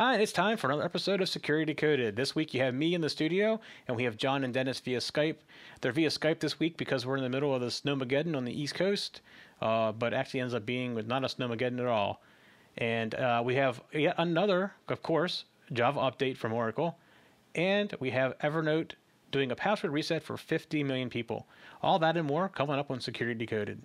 Hi, it's time for another episode of Security Decoded. This week you have me in the studio, and we have John and Dennis via Skype. They're via Skype this week because we're in the middle of the Snowmageddon on the East Coast, uh, but actually ends up being not a Snowmageddon at all. And uh, we have yet another, of course, Java update from Oracle, and we have Evernote doing a password reset for 50 million people. All that and more coming up on Security Decoded.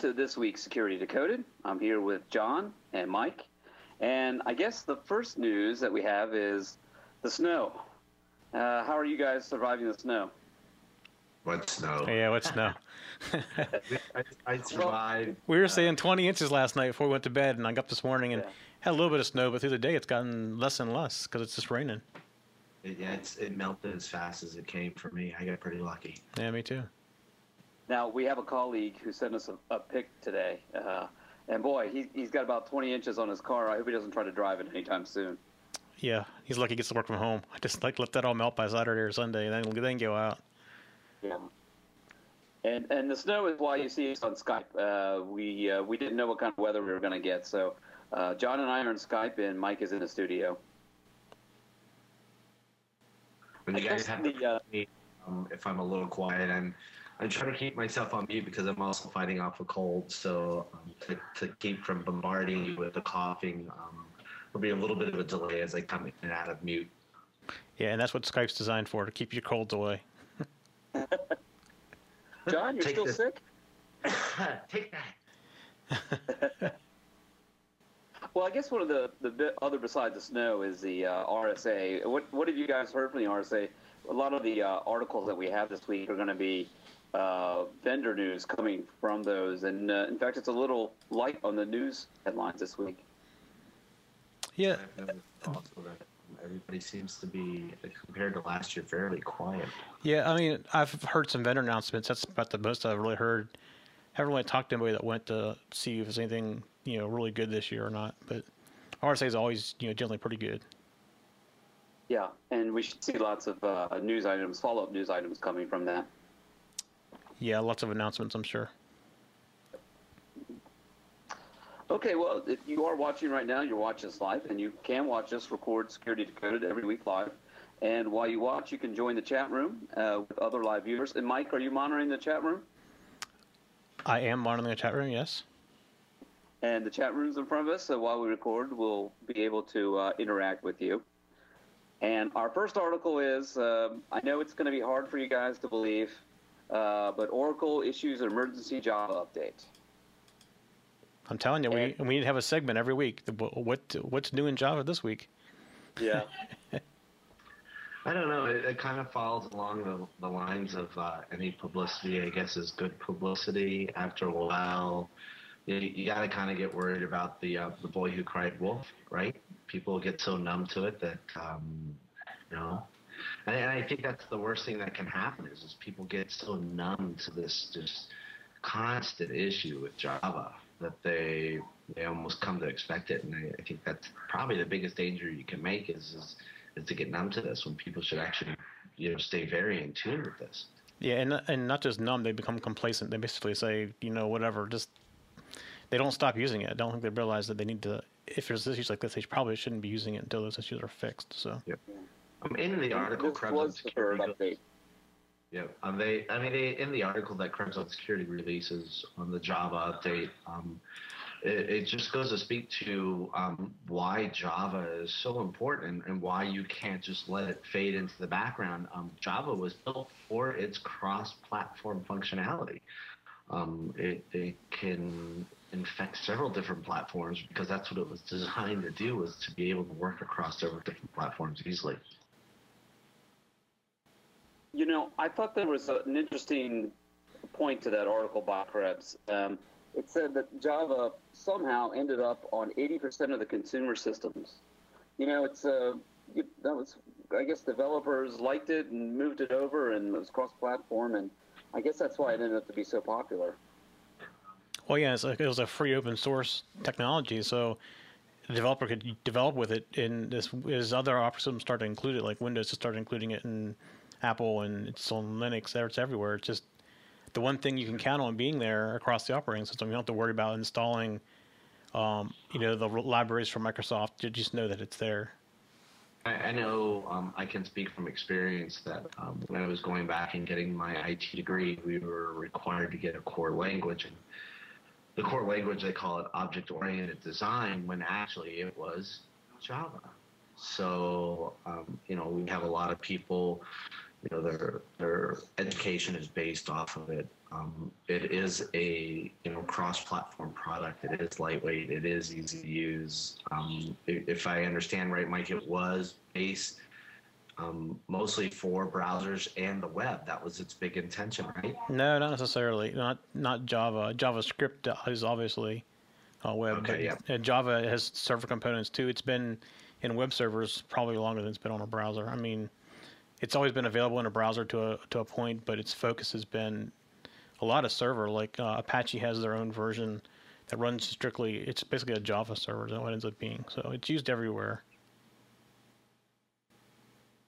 To this week's Security Decoded. I'm here with John and Mike. And I guess the first news that we have is the snow. Uh, how are you guys surviving the snow? What snow? Yeah, what snow? I, I survived. we were saying 20 inches last night before we went to bed, and I got up this morning and Yeah. had a little bit of snow, but through the day it's gotten less and less because it's just raining. It, yeah, it's, it melted as fast as it came for me. I got pretty lucky. Yeah, me too. Now, we have a colleague who sent us a, a pic today. Uh, and boy, he, he's got about 20 inches on his car. I hope he doesn't try to drive it anytime soon. Yeah, he's lucky he gets to work from home. I just like let that all melt by Saturday or Sunday, and then then go out. Yeah. And and the snow is why you see us on Skype. Uh, we uh, we didn't know what kind of weather we were going to get, so uh, John and I are on Skype, and Mike is in the studio. When you I guys have the, to uh, um, if I'm a little quiet, I'm I'm trying to keep myself on mute because I'm also fighting off a cold. So um, to, to keep from bombarding you with the coughing, um, there'll be a little bit of a delay as I come in and out of mute. Yeah, and that's what Skype's designed for to keep your colds away. John, you're Take still this. sick? Take that. Well, I guess one of the the other besides the snow is the uh, RSA. What what have you guys heard from the RSA? A lot of the uh, articles that we have this week are going to be uh, vendor news coming from those, and uh, in fact, it's a little light on the news headlines this week. Yeah, I've noticed also that everybody seems to be compared to last year fairly quiet. yeah. I mean, I've heard some vendor announcements. That's about the most I've really heard. Haven't really talked to anybody that went to see if there's anything you know really good this year or not. But RSA is always you know generally pretty good. Yeah, and we should see lots of uh, news items, follow up news items coming from that. Yeah, lots of announcements. I'm sure. Okay, well, if you are watching right now, you're watching us live, and you can watch us record Security Decoded every week live. And while you watch, you can join the chat room uh, with other live viewers. And Mike, are you monitoring the chat room? I am monitoring the chat room. Yes. And the chat room's in front of us, so while we record, we'll be able to uh, interact with you. And our first article is um, I know it's going to be hard for you guys to believe, uh, but Oracle issues an emergency Java update. I'm telling you, we And- we need to have a segment every week. What what- what's new in Java this week? Yeah. I don't know. It, it kind of follows along the, the lines of uh, any publicity, I guess, is good publicity. After a while, you, you got to kind of get worried about the uh, the boy who cried wolf, right? People get so numb to it that, um, you know. And, I think that's the worst thing that can happen is, is people get so numb to this just constant issue with Java that they they almost come to expect it. And I, I think that's probably the biggest danger you can make is, is is to get numb to this when people should actually you know stay very in tune with this. Yeah, and and not just numb, they become complacent. They basically say, you know, whatever, just they don't stop using it. I don't think they realize that they need to. If there's issues like this, they probably shouldn't be using it until those issues are fixed. So Um, in the article, this Krebs on was the security. update. Yeah, um, they. I mean, they, in the article that Krebs on security releases on the Java update, um, it, it just goes to speak to um, why Java is so important and why you can't just let it fade into the background. Um, Java was built for its cross-platform functionality. Um, it, it can infect several different platforms because that's what it was designed to do was to be able to work across several different platforms easily. You know, I thought there was an interesting point to that article by Krebs. Um, it said that Java somehow ended up on 80% of the consumer systems. You know, it's uh, you, that was I guess developers liked it and moved it over, and it was cross-platform, and I guess that's why it ended up to be so popular. Well, yeah, it was a free open source technology, so the developer could develop with it. And this as other operating systems started to include it, like Windows just started including it in Apple and it's on Linux. There, it's everywhere. It's just the one thing you can count on being there across the operating system. You don't have to worry about installing, um, you know, the libraries from Microsoft. You just know that it's there. I, I know um, I can speak from experience that um, when I was going back and getting my IT degree, we were required to get a core language. And the core language, they call it object oriented design, when actually it was Java. So, um, you know, we have a lot of people you know their their education is based off of it. Um, it is a you know cross-platform product. It is lightweight. It is easy to use. Um, if I understand right, Mike, it was based um, mostly for browsers and the web. That was its big intention, right? No, not necessarily. Not not Java. JavaScript is obviously uh, web, okay, but yeah. Java has server components too. It's been in web servers probably longer than it's been on a browser. I mean it's always been available in a browser to a to a point, but its focus has been a lot of server. Like uh, Apache has their own version that runs strictly. It's basically a Java server. That's what it ends up being. So it's used everywhere.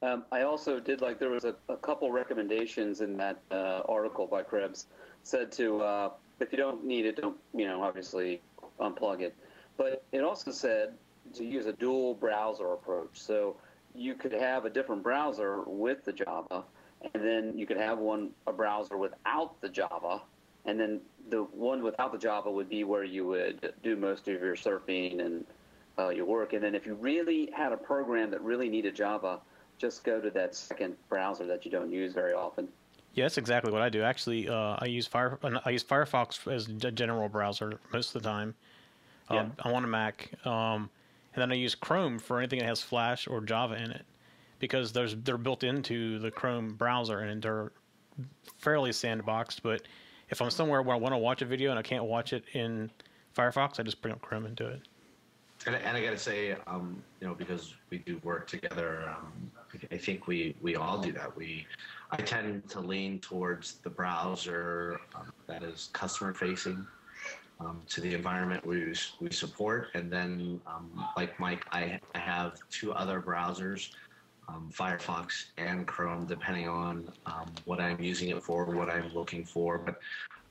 Um, I also did like there was a, a couple recommendations in that uh, article by Krebs said to uh, if you don't need it, don't you know obviously unplug it. But it also said to use a dual browser approach. So you could have a different browser with the Java, and then you could have one a browser without the Java, and then the one without the Java would be where you would do most of your surfing and uh, your work. And then if you really had a program that really needed Java, just go to that second browser that you don't use very often. Yeah, that's exactly what I do. Actually, uh, I use Fire. I use Firefox as a general browser most of the time. Um, yeah. I'm on a Mac. Um, and then I use Chrome for anything that has Flash or Java in it, because there's they're built into the Chrome browser and they're fairly sandboxed. But if I'm somewhere where I want to watch a video and I can't watch it in Firefox, I just bring up Chrome and do it. And, and I got to say, um, you know, because we do work together, um, I think we, we all do that. We, I tend to lean towards the browser um, that is customer facing um, to the environment we, we support. And then, um, like Mike, I, I have two other browsers, um, Firefox and Chrome, depending on um, what I'm using it for, what I'm looking for. But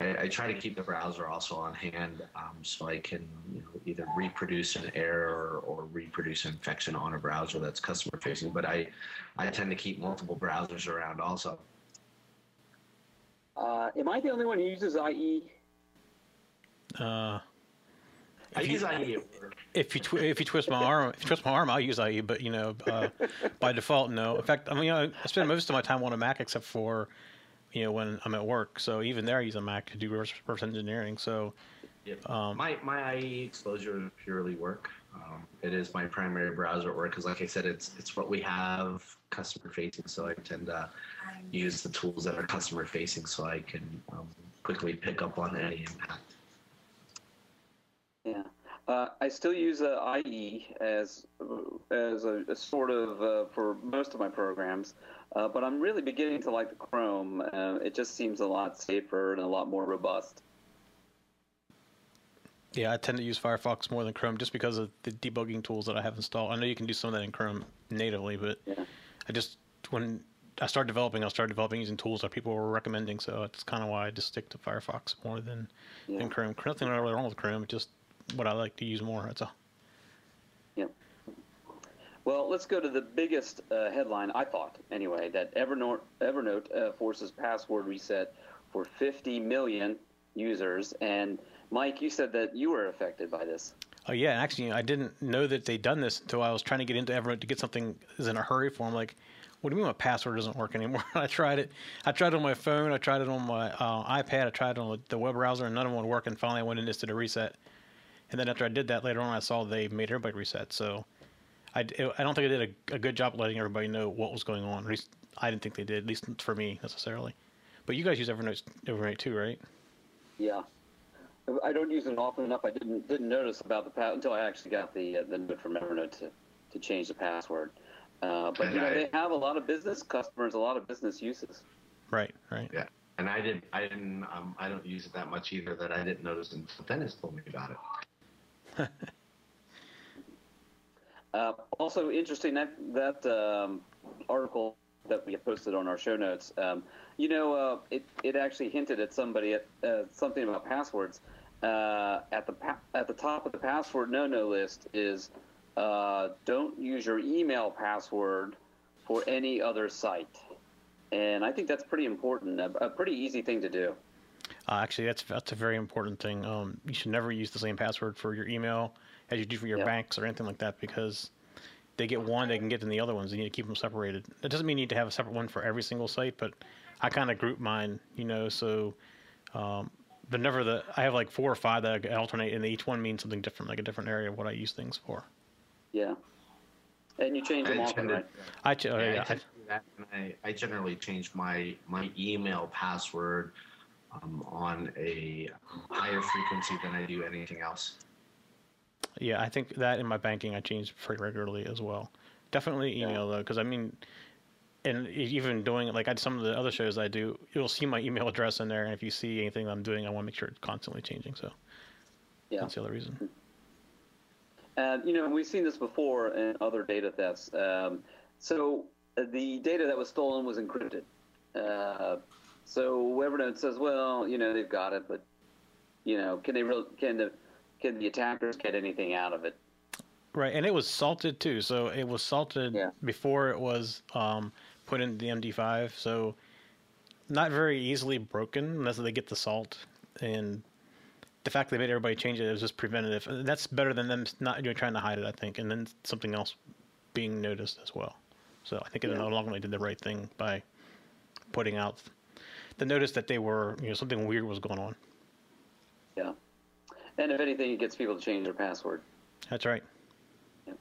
I, I try to keep the browser also on hand um, so I can you know, either reproduce an error or, or reproduce an infection on a browser that's customer facing. But I, I tend to keep multiple browsers around also. Uh, am I the only one who uses IE? Uh, I use IE. If you tw- if you twist my arm, if you twist my arm, I'll use IE. But you know, uh, by default, no. In fact, I mean, you I spend most of my time on a Mac except for, you know, when I'm at work. So even there, I use a Mac to do reverse, reverse engineering. So, yep. um, my my IE exposure is purely work. Um, it is my primary browser at work because, like I said, it's it's what we have customer facing. So I tend to use the tools that are customer facing, so I can um, quickly pick up on any impact. Yeah. Uh, I still use uh, IE as as a, a sort of uh, for most of my programs, uh, but I'm really beginning to like the Chrome. Uh, it just seems a lot safer and a lot more robust. Yeah, I tend to use Firefox more than Chrome just because of the debugging tools that I have installed. I know you can do some of that in Chrome natively, but yeah. I just when I started developing, I started developing using tools that people were recommending. So it's kind of why I just stick to Firefox more than yeah. than Chrome. Nothing really wrong with Chrome. It just what I like to use more. That's all. Yeah. Well, let's go to the biggest uh, headline, I thought, anyway, that Evernote, Evernote uh, forces password reset for 50 million users. And Mike, you said that you were affected by this. Oh yeah, actually, I didn't know that they'd done this until I was trying to get into Evernote to get something is in a hurry for. I'm like, what do you mean my password doesn't work anymore? I tried it. I tried it on my phone. I tried it on my uh, iPad. I tried it on the web browser, and none of them would work. And finally, I went in just did a reset. And then after I did that later on, I saw they made everybody reset. So I, I don't think I did a, a good job letting everybody know what was going on. At least I didn't think they did, at least for me necessarily. But you guys use Evernote, Evernote too, right? Yeah. I don't use it often enough. I didn't didn't notice about the pass until I actually got the uh, the note from Evernote to, to change the password. Uh, but you know, they have a lot of business customers, a lot of business uses. Right, right. Yeah and I didn't, I didn't, um, I don't use it that much either. That I didn't notice until Dennis told me about it. uh, also interesting that that um, article that we posted on our show notes. Um, you know, uh, it it actually hinted at somebody at uh, something about passwords. Uh, at the pa- at the top of the password no no list is uh, don't use your email password for any other site, and I think that's pretty important. A, a pretty easy thing to do. Uh, actually, that's that's a very important thing. Um, you should never use the same password for your email as you do for your yeah. banks or anything like that because they get one, they can get in the other ones. You need to keep them separated. That doesn't mean you need to have a separate one for every single site, but I kind of group mine, you know, so um, but never the. I have like four or five that I alternate, and each one means something different, like a different area of what I use things for. Yeah, and you change them I often, right? I, ch- oh, yeah, yeah, I, I, I, generally change my my email password um, on a higher frequency than I do anything else. Yeah, I think that in my banking I change pretty regularly as well. Definitely email yeah. though, because I mean, and even doing like I some of the other shows I do, you'll see my email address in there, and if you see anything I'm doing, I want to make sure it's constantly changing. So yeah, that's the other reason. And you know, we've seen this before in other data thefts. Um, so uh, the data that was stolen was encrypted. Uh, so Evernote says, well, you know, they've got it, but you know, can they real can the can the attackers get anything out of it? Right, and it was salted too. So it was salted yeah. before it was um, put in the MD5, so not very easily broken unless they get the salt. And the fact they made everybody change it is just preventative. That's better than them not you know, trying to hide it, I think, and then something else being noticed as well. So I think yeah. in the long run they did the right thing by putting out the notice that they were, you know, something weird was going on. Yeah. And if anything, it gets people to change their password. That's right. Yeah.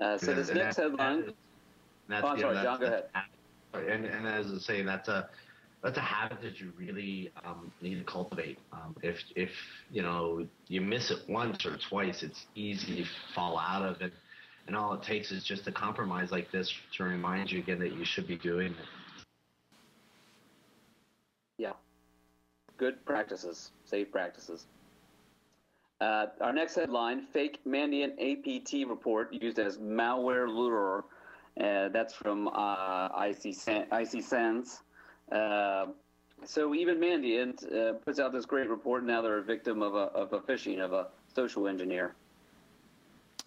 Uh, so this next headline. That's, oh, I'm sorry, know, John. Go ahead. And, and as I say, that's a that's a habit that you really um, need to cultivate. Um, if if you know you miss it once or twice, it's easy to fall out of it. And all it takes is just a compromise like this to remind you again that you should be doing it. Yeah, good practices, safe practices. Uh, our next headline: Fake Mandiant APT report used as malware lure uh, that's from uh, IC, IC. Uh, so even Mandiant uh, puts out this great report. Now they're a victim of a, of a phishing of a social engineer.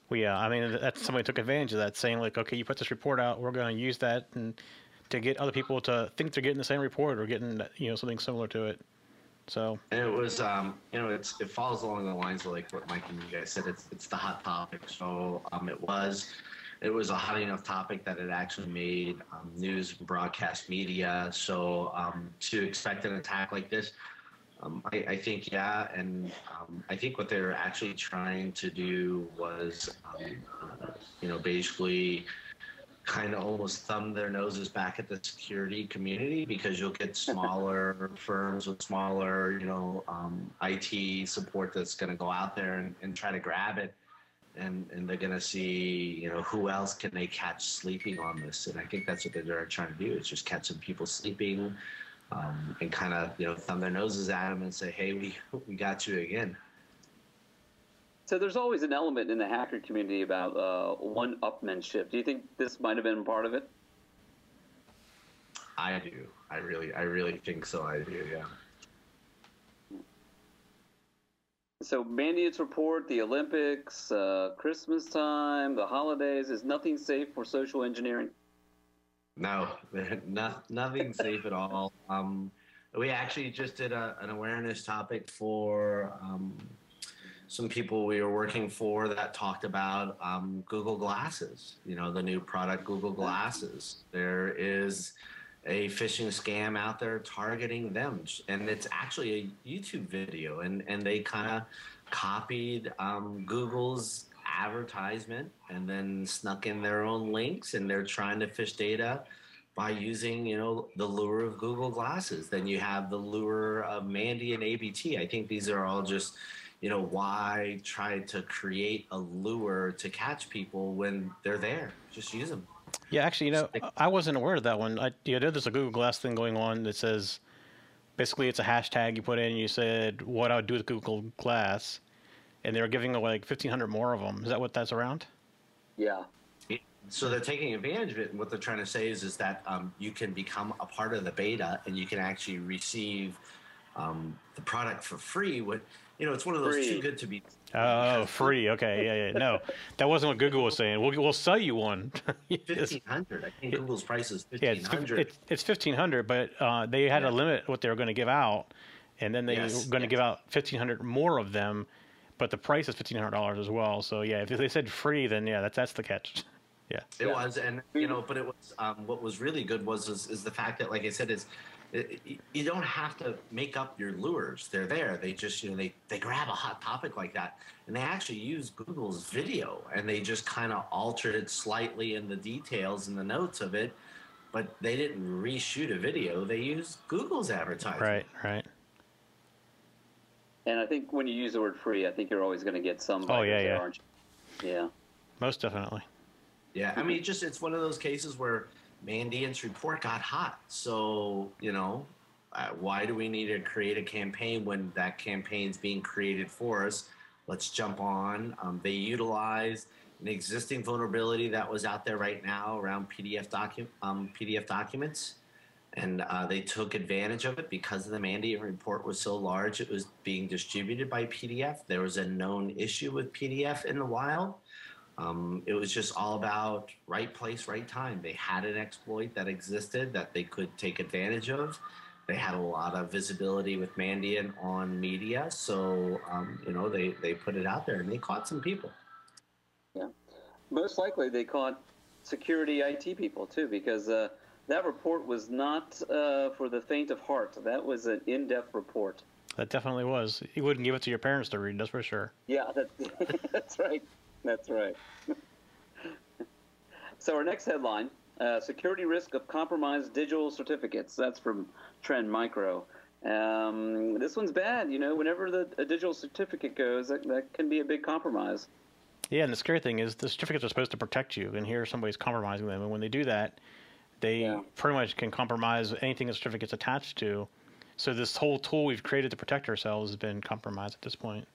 Well, yeah, I mean, that's somebody took advantage of that, saying like, okay, you put this report out, we're going to use that and to get other people to think they're getting the same report or getting you know something similar to it. So and it was, um, you know, it's it falls along the lines of like what Mike and you guys said. It's it's the hot topic. So um, it was it was a hot enough topic that it actually made um, news and broadcast media. So um, to expect an attack like this, um, I, I, think yeah, and um, I think what they're actually trying to do was, um, you know, basically kind of almost thumb their noses back at the security community because you'll get smaller firms with smaller, you know, um, IT support that's going to go out there and, and try to grab it. And and they're gonna see you know who else can they catch sleeping on this? And i think that's what they're trying to do is just catch some people sleeping um, and kind of you know thumb their noses at them and say hey we we got you again so there's always an element in the hacker community about uh, one-upmanship do you think this might have been part of it? I do. I really i really think so. I do yeah. So Mandiant's report, the Olympics, uh, Christmas time, the holidays, is nothing safe for social engineering? No, not, nothing safe at all. Um, we actually just did a, an awareness topic for um, some people we were working for that talked about um, Google Glasses. You know, the new product Google Glasses. There is a phishing scam out there targeting them and it's actually a youtube video and, and they kind of copied um, google's advertisement and then snuck in their own links and they're trying to phish data by using you know the lure of google glasses then you have the lure of Mandiant APT i think these are all just you know why try to create a lure to catch people when they're there just use them Yeah, actually, you know, I wasn't aware of that one. I, you know, there's a Google Glass thing going on that says basically it's a hashtag you put in. And you said what I would do with Google Glass, and they were giving away like 1,500 more of them. Is that what that's around? Yeah. So they're taking advantage of it, and what they're trying to say is, is that um, you can become a part of the beta, and you can actually receive um, the product for free. What you know, it's one of those Free. too good to be. Oh, free. Okay, yeah, yeah. No, that wasn't what Google was saying. We'll we'll sell you one. It's- Fifteen hundred. I think Google's price is yeah, it's it's it's 1,500, but uh, they had Yeah. a limit what they were going to give out, and then they Yes, were going to yes. give out 1,500 more of them, but the price is $1,500 as well. So yeah, if they said free, then yeah, that's that's the catch. Yeah. It Yeah. was, and you know, but it was. Um, what was really good was is, is the fact that, like I said, is it, it- Uh, you don't have to make up your lures. They're there. They just you know they they grab a hot topic like that, and they actually use Google's video, and they just kind of altered it slightly in the details and the notes of it, but they didn't reshoot a video. They used Google's advertising. Right. Right. And I think when you use the word free, I think you're always going to get some. Oh, yeah, yeah. Aren't? Yeah. Most definitely. Yeah, I mean, just it's one of those cases where Mandiant's report got hot. So you know, uh, why do we need to create a campaign when that campaign's being created for us? Let's jump on. Um, they utilized an existing vulnerability that was out there right now around PDF docu- um, PDF documents, and uh, they took advantage of it because the Mandiant report was so large. It was being distributed by PDF. There was a known issue with PDF in the wild. Um, it was just all about right place, right time. They had an exploit that existed that they could take advantage of. They had a lot of visibility with Mandiant on media, so um, you know they they put it out there and they caught some people. Yeah, most likely, they caught security IT people too, because uh, that report was not uh, for the faint of heart. That was an in-depth report. That definitely was. You wouldn't give it to your parents to read, that's for sure. Yeah, that, that's right. That's right. so our next headline: uh, Security risk of compromised digital certificates. That's from Trend Micro. Um, this one's bad. You know, whenever the a digital certificate goes, that, that can be a big compromise. Yeah, and the scary thing is the certificates are supposed to protect you, and here somebody's compromising them. And when they do that, they Yeah. pretty much can compromise anything the certificate's attached to. So this whole tool we've created to protect ourselves has been compromised at this point.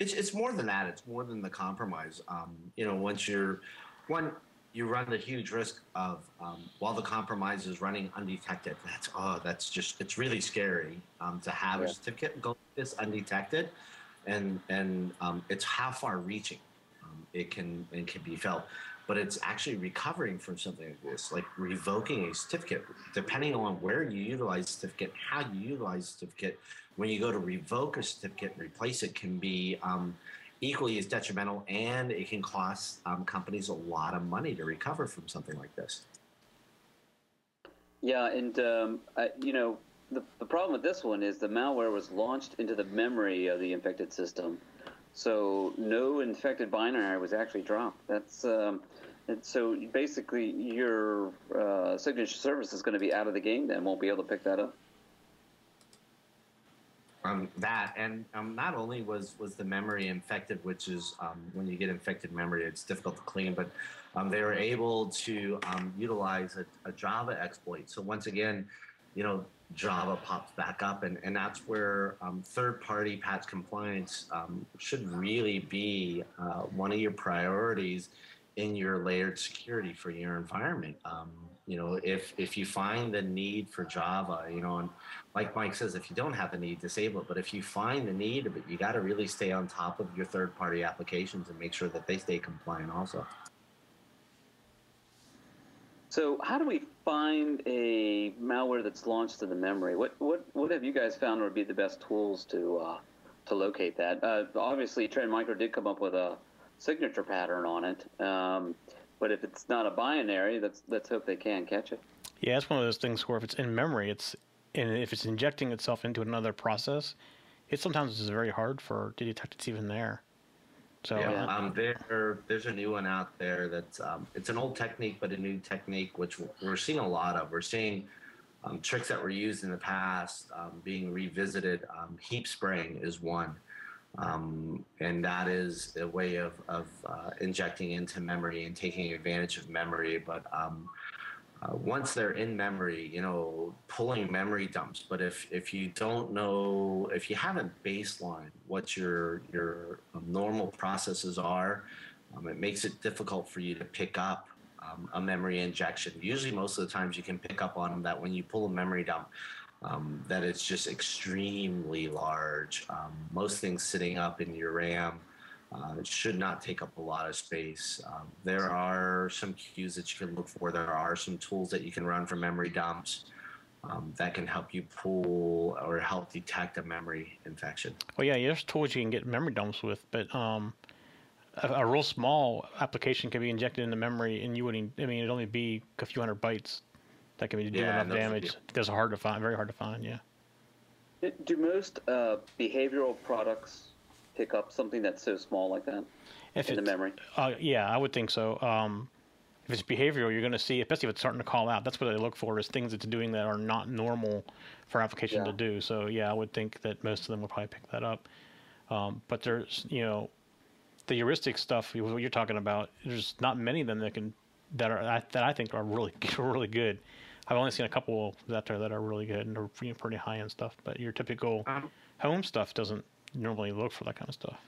It's it's more than that. It's more than the compromise. Um, you know, once you're one, you run the huge risk of um, while the compromise is running undetected. That's oh, that's just it's really scary um, to have Yeah. a certificate go this undetected, and and um, it's how far reaching it can it can be felt. But it's actually recovering from something like this, like revoking a certificate, depending on where you utilize the certificate, how you utilize the certificate. When you go to revoke a certificate and replace it, can be um, equally as detrimental, and it can cost um, companies a lot of money to recover from something like this. Yeah, and um, I, you know, the, the problem with this one is the malware was launched into the memory of the infected system, so no infected binary was actually dropped. That's um, so basically your uh, signature service is going to be out of the game. Then won't be able to pick that up. um, that and um, not only was was the memory infected which is um, when you get infected memory it's difficult to clean but um, they were able to um, utilize a, a java exploit so once again you know java pops back up and, and that's where um, third party patch compliance um, should really be uh, one of your priorities in your layered security for your environment um, you know if if you find the need for java you know and like Mike says, if you don't have the need, disable it. But if you find the need, but you got to really stay on top of your third-party applications and make sure that they stay compliant. Also, So how do we find a malware that's launched to the memory? What what what have you guys found would be the best tools to uh, to locate that? Uh, obviously, Trend Micro did come up with a signature pattern on it, um, but if it's not a binary, let's let's hope they can catch it. Yeah, it's one of those things where if it's in memory, it's and if it's injecting itself into another process, it sometimes is very hard for to detect it's even there. So yeah, um, there there's a new one out there that's um, it's an old technique, but a new technique which we're seeing a lot of. We're seeing um, tricks that were used in the past um, being revisited. Um, heap spraying is one. Um, and that is a way of, of uh, injecting into memory and taking advantage of memory. But um, uh, once they're in memory, you know, pulling memory dumps. But if if you don't know, if you haven't baseline what your your um, normal processes are, um, it makes it difficult for you to pick up um, a memory injection. Usually, most of the times, you can pick up on that when you pull a memory dump um, that it's just extremely large. Um, most things sitting up in your RAM uh, it should not take up a lot of space. Um, there are some cues that you can look for. There are some tools that you can run for memory dumps. Um, that can help you pull or help detect a memory infection. Well, yeah, there's tools you can get memory dumps with, but um, a, a, real small application can be injected into memory, and you wouldn't. I mean, it'd only be a few hundred bytes that can be doing yeah, enough damage. Those are hard to find, very hard to find. Yeah. Do most uh, behavioral products pick up something that's so small like that if in the memory? Uh, yeah, I would think so. Um, if it's behavioral, you're going to see, especially if it's starting to call out. That's what they look for is things it's doing that are not normal for application yeah. to do. So yeah, I would think that most of them would probably pick that up. Um, but there's, you know, the heuristic stuff what you're talking about. There's not many of them that can that are that I think are really really good. I've only seen a couple out there that are really good and are pretty high end stuff. But your typical um, home stuff doesn't normally look for that kind of stuff.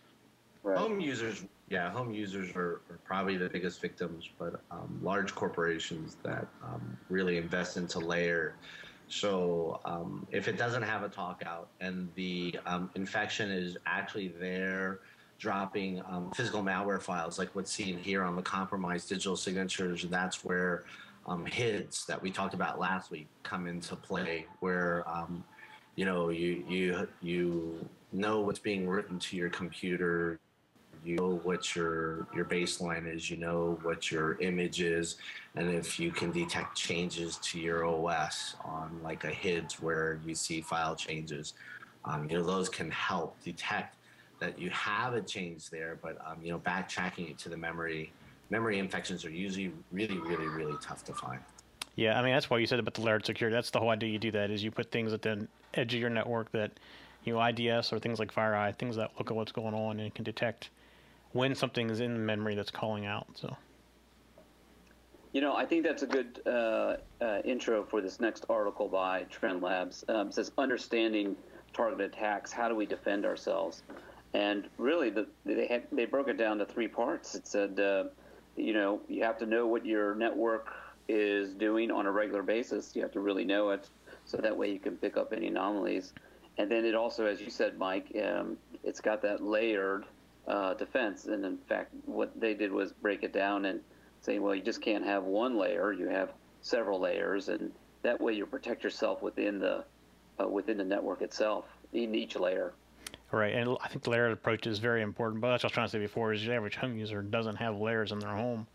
Right. Home users, yeah, home users are, are probably the biggest victims, but um, large corporations that um, really invest into layer. So um, if it doesn't have a talk out and the um, infection is actually there dropping um, physical malware files like what's seen here on the compromised digital signatures, that's where um, HIDs that we talked about last week come into play, where um, you know you you you know what's being written to your computer, you know what your your baseline is, you know what your image is, and if you can detect changes to your OS on like a HIDs where you see file changes, um, you know those can help detect that you have a change there, but um, you know backtracking it to the memory memory infections are usually really, really, really tough to find. Yeah, I mean that's why you said about the layered security. That's the whole idea. You do that is you put things at the edge of your network that, you know, IDS or things like FireEye, things that look at what's going on and can detect when something is in memory that's calling out. So. You know, I think that's a good uh, uh, intro for this next article by Trend Labs. Um, says understanding targeted attacks. How do we defend ourselves? And really, the, they had, they broke it down to three parts. It said. Uh, you know, you have to know what your network is doing on a regular basis. You have to really know it, so that way you can pick up any anomalies. And then it also, as you said, Mike, um, it's got that layered uh, defense. And in fact, what they did was break it down and say, well, you just can't have one layer. You have several layers, and that way you protect yourself within the uh, within the network itself in each layer. Right, and I think the layered approach is very important. But that's what I was trying to say before: is the average home user doesn't have layers in their home.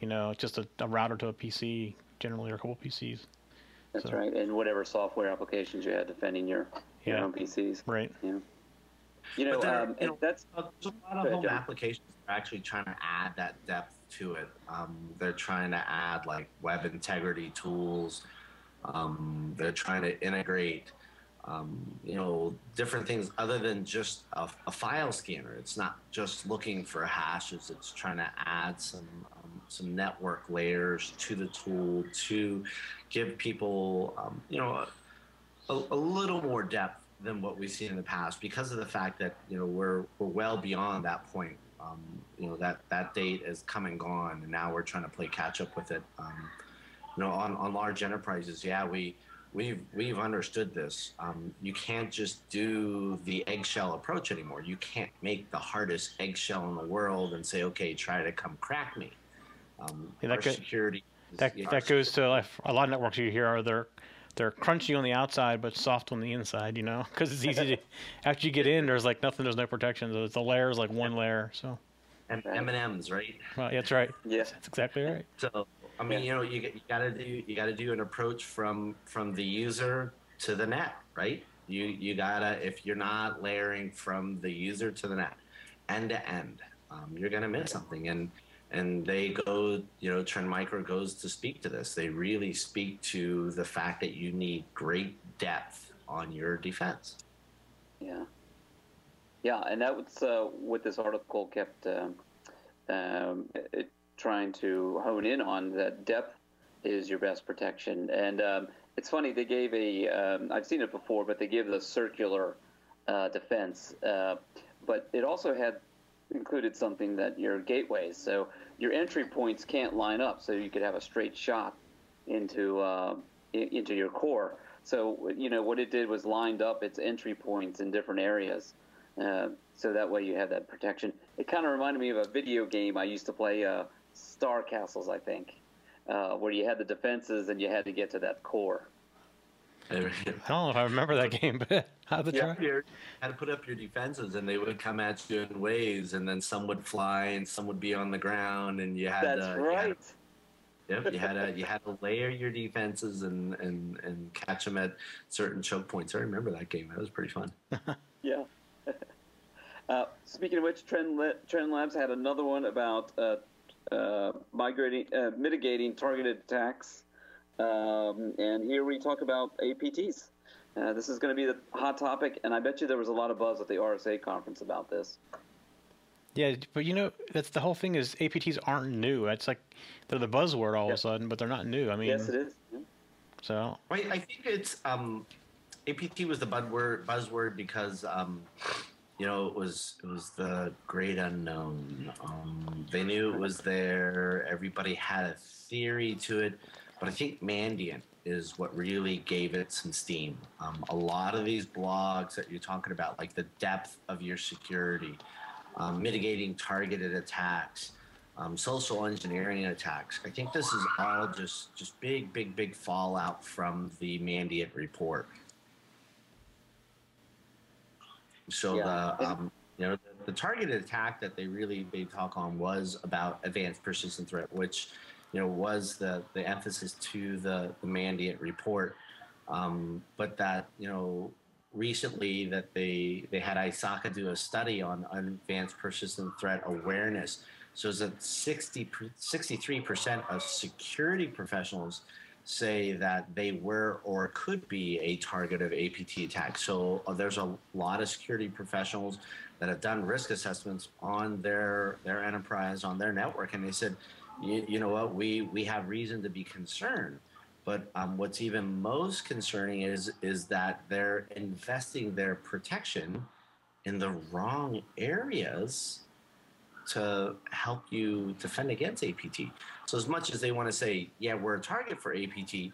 You know, it's just a, a router to a PC, generally, or a couple PCs. That's so. right, and whatever software applications you had defending your your yeah. own PCs. Right. Yeah. You know, there, um, you know that's there's a lot of home applications that are actually trying to add that depth to it. Um, they're trying to add like web integrity tools. Um, they're trying to integrate um, you know, different things other than just a, a, file scanner. It's not just looking for hashes. It's trying to add some um, some network layers to the tool to give people, um, you know, a, a, little more depth than what we've seen in the past because of the fact that you know we're we're well beyond that point. Um, you know that that date is come and gone, and now we're trying to play catch up with it. Um, you know, on on large enterprises, yeah, we we've we've understood this. Um, you can't just do the eggshell approach anymore. You can't make the hardest eggshell in the world and say, "Okay, try to come crack me." Um, yeah, that, security is, that, yeah, that goes to a lot of networks you hear are they're they're crunchy on the outside but soft on the inside. You know, because it's easy to after you get in, there's like nothing, there's no protection. The, the layer is like one layer. So. M and M's, right? Well, that's right. Yes, that's exactly right. So I mean, you know, you, you got to do you got to do an approach from from the user to the net, right? You you gotta if you're not layering from the user to the net, end to end, um, you're gonna miss something. And and they go, you know, Trend Micro goes to speak to this. They really speak to the fact that you need great depth on your defense. Yeah. Yeah, and that was uh, what this article kept um, um, it, trying to hone in on. That depth is your best protection, and um, it's funny they gave a. Um, I've seen it before, but they give the circular uh, defense, uh, but it also had included something that your gateways, so your entry points can't line up, so you could have a straight shot into uh, into your core. So you know what it did was lined up its entry points in different areas, uh, so that way you have that protection. It kind of reminded me of a video game I used to play, uh, Star Castles, I think, uh, where you had the defenses and you had to get to that core. I don't know if I remember that game, but how the yeah, you had to put up your defenses, and they would come at you in waves, and then some would fly, and some would be on the ground, and you had. That's uh, right. You had, yep, you had to you had to layer your defenses and and and catch them at certain choke points. I remember that game. That was pretty fun. yeah. Uh, speaking of which, Trend, Trend Labs had another one about uh, uh, migrating, uh, mitigating targeted attacks um, and here we talk about APTs. Uh, this is going to be the hot topic, and I bet you there was a lot of buzz at the RSA conference about this. Yeah, but you know that's the whole thing is APTs aren't new. It's like they're the buzzword all yep. of a sudden, but they're not new. I mean, yes, it is. Yeah. So I, I think it's um, APT was the buzzword buzzword because um, you know it was it was the great unknown. Um, they knew it was there. Everybody had a theory to it. But I think Mandiant is what really gave it some steam. Um, a lot of these blogs that you're talking about, like the depth of your security, um, mitigating targeted attacks, um, social engineering attacks. I think this is all just just big, big, big fallout from the Mandiant report. So yeah. the um, you know the, the targeted attack that they really big talk on was about advanced persistent threat, which you know, was the, the emphasis to the, the Mandiant report. Um, but that, you know, recently that they, they had ISACA do a study on advanced persistent threat awareness. So it's that 60, 63% of security professionals say that they were or could be a target of APT attack. So uh, there's a lot of security professionals that have done risk assessments on their their enterprise, on their network, and they said, you, you know what, we, we have reason to be concerned. But um, what's even most concerning is is that they're investing their protection in the wrong areas to help you defend against APT. So as much as they want to say, yeah, we're a target for APT,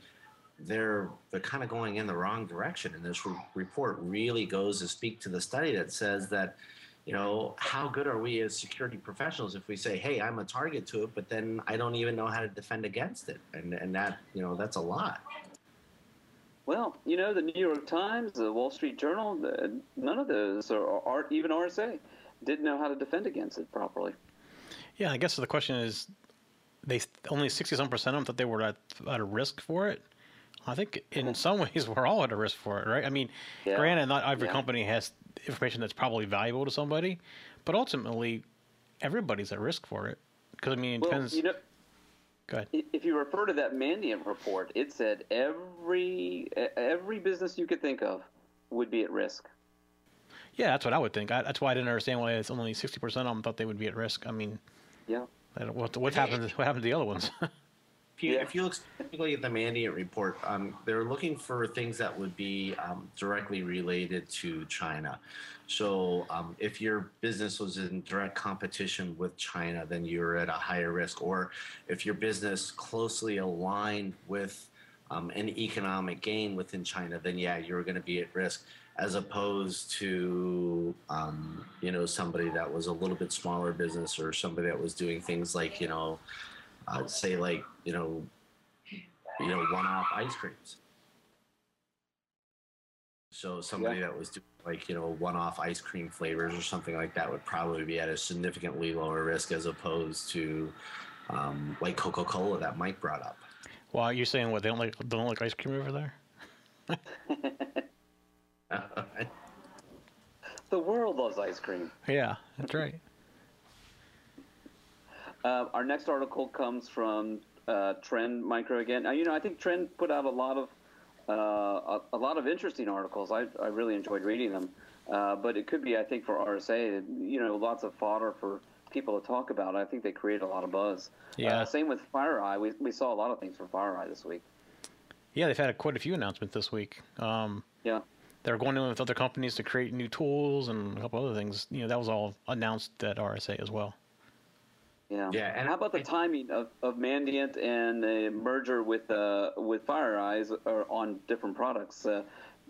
they're they're kind of going in the wrong direction. And this re- report really goes to speak to the study that says that you know, how good are we as security professionals if we say, hey, I'm a target to it, but then I don't even know how to defend against it? And, and that, you know, that's a lot. Well, you know, the New York Times, the Wall Street Journal, the, none of those, or, or even RSA, didn't know how to defend against it properly. Yeah, I guess the question is, they only sixty-seven percent of them thought they were at, at a risk for it. I think in some ways we're all at a risk for it, right? I mean, yeah. granted, not every yeah. company has information that's probably valuable to somebody, but ultimately, everybody's at risk for it. Because I mean, it well, depends. You know, Go ahead. If you refer to that Mandiant report, it said every every business you could think of would be at risk. Yeah, that's what I would think. I, that's why I didn't understand why it's only sixty percent of them thought they would be at risk. I mean, yeah. what what happened? What happened to the other ones? If you, yeah. if you look specifically at the Mandiant report, um, they're looking for things that would be um, directly related to China. So, um, if your business was in direct competition with China, then you're at a higher risk. Or if your business closely aligned with um, an economic gain within China, then yeah, you're going to be at risk. As opposed to, um, you know, somebody that was a little bit smaller business or somebody that was doing things like, you know, I'd say like you know, you know, one-off ice creams. So somebody yeah. that was doing like you know one-off ice cream flavors or something like that would probably be at a significantly lower risk as opposed to um, like Coca-Cola that Mike brought up. Well, you're saying what they don't like they don't like ice cream over there? the world loves ice cream. Yeah, that's right. Uh, our next article comes from uh, Trend Micro again. Now, you know, I think Trend put out a lot of uh, a, a, lot of interesting articles. I, I really enjoyed reading them. Uh, but it could be, I think, for RSA, you know, lots of fodder for people to talk about. I think they create a lot of buzz. Yeah. Uh, same with FireEye. We, we saw a lot of things from FireEye this week. Yeah, they've had quite a few announcements this week. Um, yeah. They're going in with other companies to create new tools and a couple other things. You know, that was all announced at RSA as well. Yeah. Yeah. And how about the timing of, of Mandiant and the merger with uh, with FireEyes on different products? Uh,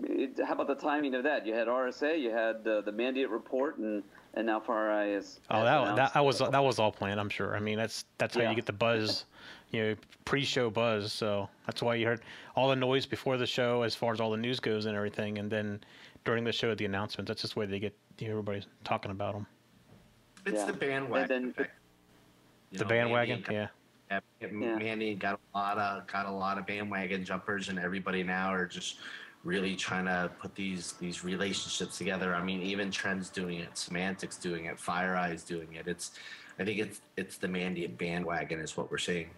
it, how about the timing of that? You had RSA, you had uh, the Mandiant report, and and now FireEye is. Oh, that, that, that was that was all planned. I'm sure. I mean, that's that's how yeah. you get the buzz, you know, pre-show buzz. So that's why you heard all the noise before the show, as far as all the news goes and everything, and then during the show, the announcements. That's just the way they get you know, everybody talking about them. It's yeah. the bandwagon. Then, you the know, bandwagon, got, yeah. yeah. Mandiant got a lot of got a lot of bandwagon jumpers, and everybody now are just really trying to put these these relationships together. I mean, even Trends doing it, Symantec's doing it, FireEye's doing it. It's I think it's it's the Mandiant bandwagon is what we're seeing.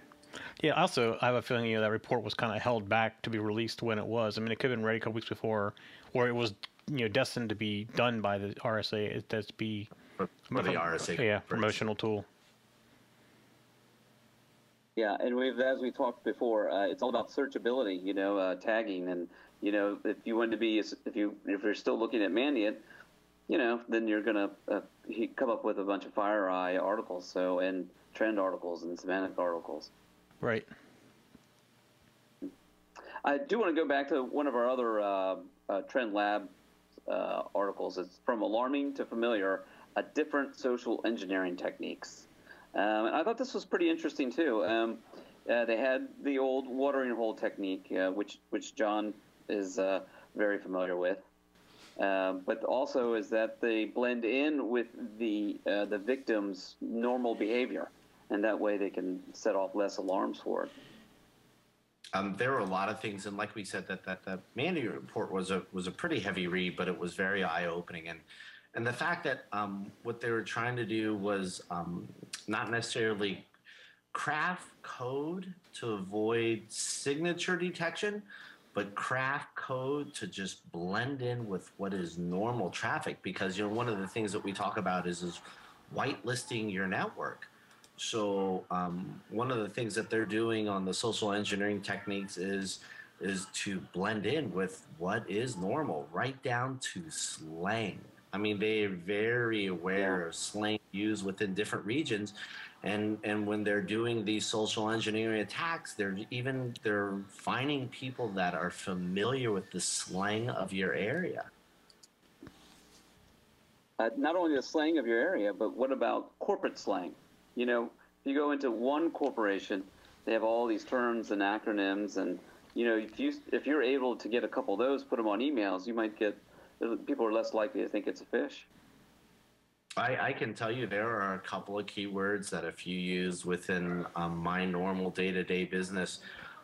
Yeah. Also, I have a feeling you know that report was kind of held back to be released when it was. I mean, it could have been ready a couple weeks before, or it was you know destined to be done by the RSA. That's be for, for the RSA. Yeah, promotional tool. Yeah, and we've as we talked before, uh, it's all about searchability. You know, uh, tagging, and you know, if you want to be, if you if you're still looking at Mandiant, you know, then you're gonna uh, come up with a bunch of FireEye articles, so and trend articles and Symantec articles. Right. I do want to go back to one of our other uh, uh, Trend Lab uh, articles. It's from alarming to familiar: a different social engineering techniques. Um, and I thought this was pretty interesting too. Um, uh, they had the old watering hole technique, uh, which which John is uh, very familiar with, um, but also is that they blend in with the uh, the victim's normal behavior, and that way they can set off less alarms for it. Um, there were a lot of things, and like we said, that that the Mandiant report was a was a pretty heavy read, but it was very eye opening and and the fact that um, what they were trying to do was um, not necessarily craft code to avoid signature detection, but craft code to just blend in with what is normal traffic. Because you know one of the things that we talk about is is whitelisting your network. So um, one of the things that they're doing on the social engineering techniques is is to blend in with what is normal, right down to slang. I mean, they're very aware of slang used within different regions, and and when they're doing these social engineering attacks, they're even they're finding people that are familiar with the slang of your area. Uh, not only the slang of your area, but what about corporate slang? You know, if you go into one corporation, they have all these terms and acronyms, and you know, if you if you're able to get a couple of those, put them on emails, you might get people are less likely to think it's a phish. I, I, can tell you there are a couple of keywords that if you use within um, my normal day-to-day business,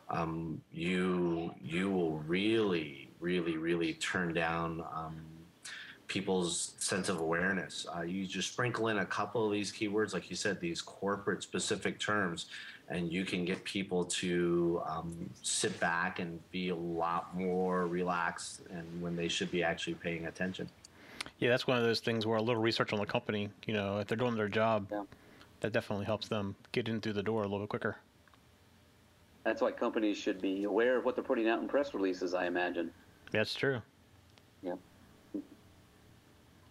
um, you you will really, really, really turn down um, people's sense of awareness. Uh, you just sprinkle in a couple of these keywords, like you said, these corporate specific terms, and you can get people to um, sit back and be a lot more relaxed and when they should be actually paying attention. Yeah, that's one of those things where a little research on the company, you know, if they're doing their job, yeah. that definitely helps them get in through the door a little bit quicker. That's why companies should be aware of what they're putting out in press releases, I imagine. That's true. Yeah.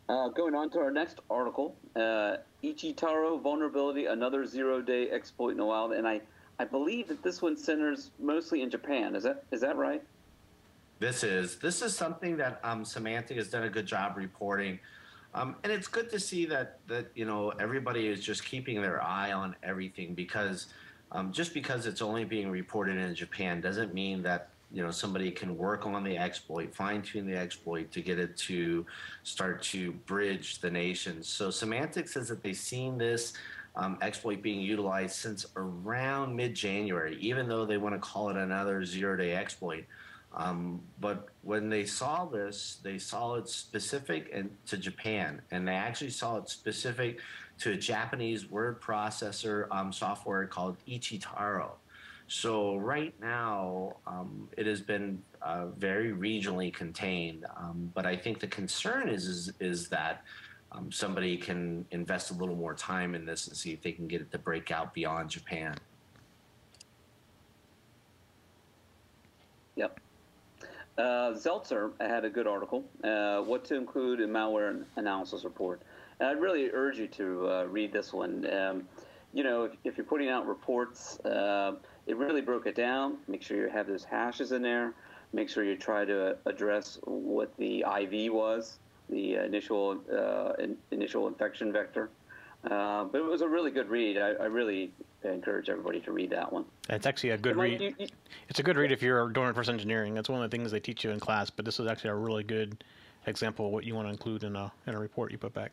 Uh, going on to our next article, uh, Ichitaro vulnerability, another zero-day exploit in the wild, and I, I believe that this one centers mostly in Japan. Is that is that right? This is this is something that um, Symantec has done a good job reporting, um, and it's good to see that that you know everybody is just keeping their eye on everything because um, just because it's only being reported in Japan doesn't mean that you know somebody can work on the exploit fine tune the exploit to get it to start to bridge the nations so Symantec says that they've seen this um, exploit being utilized since around mid-january even though they want to call it another zero-day exploit. Um, but when they saw this they saw it specific and to japan and they actually saw it specific to a japanese word processor um, software called ichitaro So right now, um, it has been uh, very regionally contained. Um, but I think the concern is is, is that um, somebody can invest a little more time in this and see if they can get it to break out beyond Japan. Yep. Uh, Zeltser had a good article, uh, What to Include in Malware Analysis Report. And I'd really urge you to uh, read this one. Um, you know, if, if, you're putting out reports, uh, it really broke it down. Make sure you have those hashes in there. Make sure you try to address what the IV was, the initial uh, in, initial infection vector. Uh, but it was a really good read. I, I, really encourage everybody to read that one. It's actually a good read. You, you, it's a good read if you're doing reverse engineering. That's one of the things they teach you in class. But this is actually a really good example of what you want to include in a in a report you put back.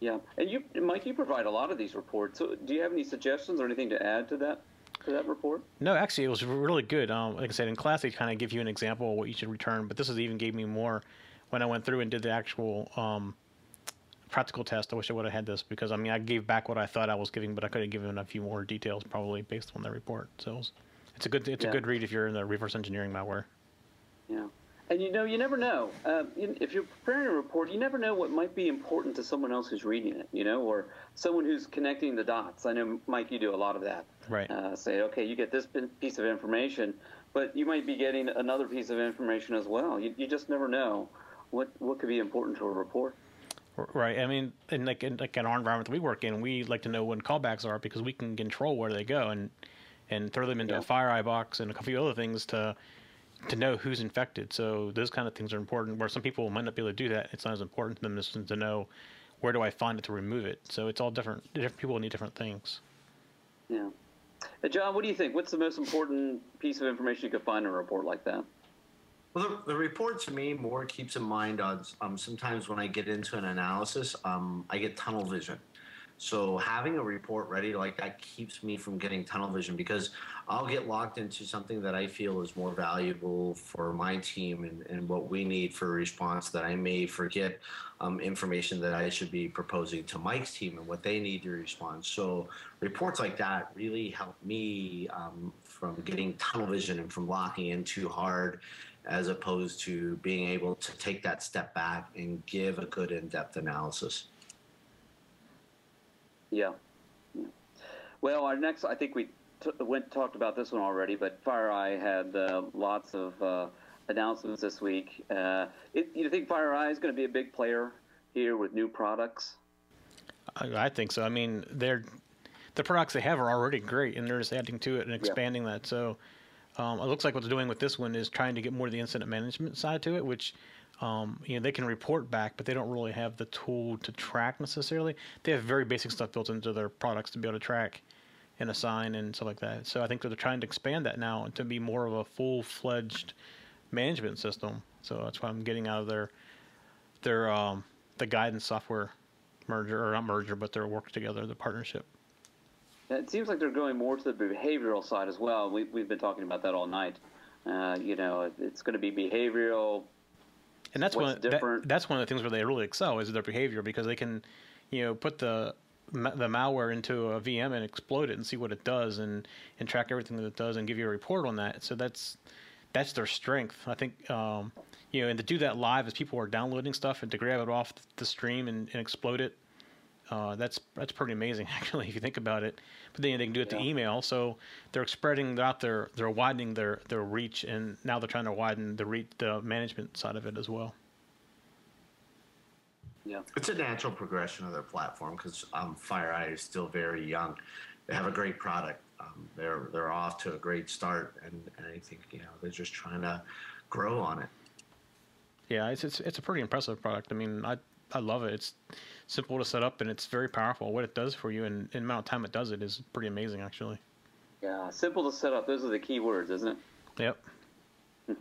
Yeah, and you, Mike, you provide a lot of these reports. So, do you have any suggestions or anything to add to that? To that report? No, actually, it was really good. Um, like I said, in class, they kind of give you an example of what you should return, but this is even gave me more when I went through and did the actual um, practical test. I wish I would have had this because I mean I gave back what I thought I was giving, but I could have given a few more details probably based on the report. So it was, it's a good it's yeah. a good read if you're in the reverse engineering malware. Yeah, and you know you never know uh, if you're preparing a report, you never know what might be important to someone else who's reading it. You know, or someone who's connecting the dots. I know Mike, you do a lot of that. Right. Uh, say, okay, you get this piece of information, but you might be getting another piece of information as well. You, you just never know what what could be important to a report. Right. I mean, in like in like in our environment that we work in, we like to know when callbacks are because we can control where they go and and throw them into yeah. a FireEye box and a few other things to to know who's infected. So those kind of things are important. Where some people might not be able to do that, it's not as important to them as to know where do I find it to remove it. So it's all different. Different people need different things. Yeah. Hey John, what do you think? What's the most important piece of information you could find in a report like that? Well, the, the, report to me more keeps in mind on um, sometimes when I get into an analysis, um, I get tunnel vision. So having a report ready like that keeps me from getting tunnel vision because I'll get locked into something that I feel is more valuable for my team and, and what we need for a response that I may forget um, information that I should be proposing to Mike's team and what they need to respond. So reports like that really help me um, from getting tunnel vision and from locking in too hard as opposed to being able to take that step back and give a good in-depth analysis. Yeah. yeah. Well, our next, I think we t- went talked about this one already, but FireEye had uh, lots of uh, announcements this week. Uh, it, you think FireEye is going to be a big player here with new products? I, I think so. I mean, they're the products they have are already great, and they're just adding to it and expanding yeah. that. So um, it looks like what they're doing with this one is trying to get more of the incident management side to it, which um, you know they can report back, but they don't really have the tool to track necessarily. They have very basic stuff built into their products to be able to track and assign and stuff like that. So I think they're trying to expand that now to be more of a full fledged management system. So that's why I'm getting out of their their um, the guidance software merger or not merger, but their work together, the partnership. It seems like they're going more to the behavioral side as well. We, we've been talking about that all night. Uh, you know, it's going to be behavioral. And that's one. That, that's one of the things where they really excel is their behavior because they can, you know, put the the malware into a VM and explode it and see what it does and and track everything that it does and give you a report on that. So that's that's their strength. I think um, you know, and to do that live as people are downloading stuff and to grab it off the stream and, and explode it uh, that's that's pretty amazing, actually, if you think about it. But then they can do it yeah. to email, so they're spreading out their, they're widening their, their reach, and now they're trying to widen the reach, the management side of it as well. Yeah, it's a natural progression of their platform because um, FireEye is still very young. They have a great product. Um, they're they're off to a great start, and, and I think you know they're just trying to grow on it. Yeah, it's it's it's a pretty impressive product. I mean, I I love it. It's simple to set up and it's very powerful. What it does for you and, the amount of time it does it is pretty amazing, actually. Yeah, simple to set up. Those are the key words, isn't it? Yep.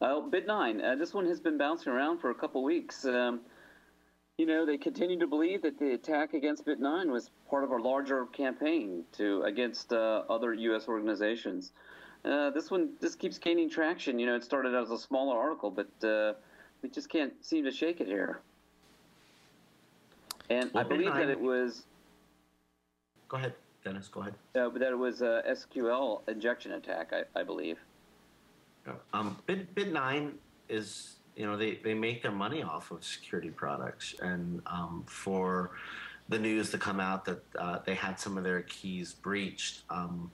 Well, Bit9, uh, this one has been bouncing around for a couple weeks. Um, you know, they continue to believe that the attack against Bit9 was part of a larger campaign to against uh, other U.S. organizations. Uh, this one this keeps gaining traction. You know, it started as a smaller article, but uh, we just can't seem to shake it here. And well, I believe that it was. Go ahead. Dennis, go ahead. Uh, but that it was a SQL injection attack, I, I believe. Um, Bit Bit9 is you know they, they make their money off of security products, and um, for the news to come out that uh, they had some of their keys breached, um,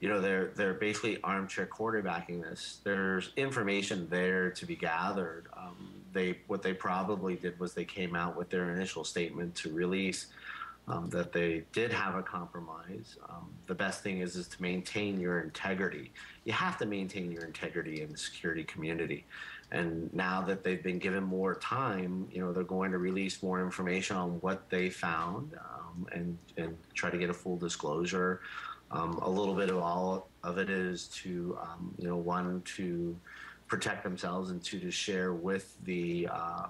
you know they're they're basically armchair quarterbacking this. There's information there to be gathered. Um, they what they probably did was they came out with their initial statement to release um, that they did have a compromise. Um, the best thing is is to maintain your integrity. You have to maintain your integrity in the security community. And now that they've been given more time, you know they're going to release more information on what they found um, and and try to get a full disclosure. Um, a little bit of all of it is to um, you know one to protect themselves and two to share with the uh,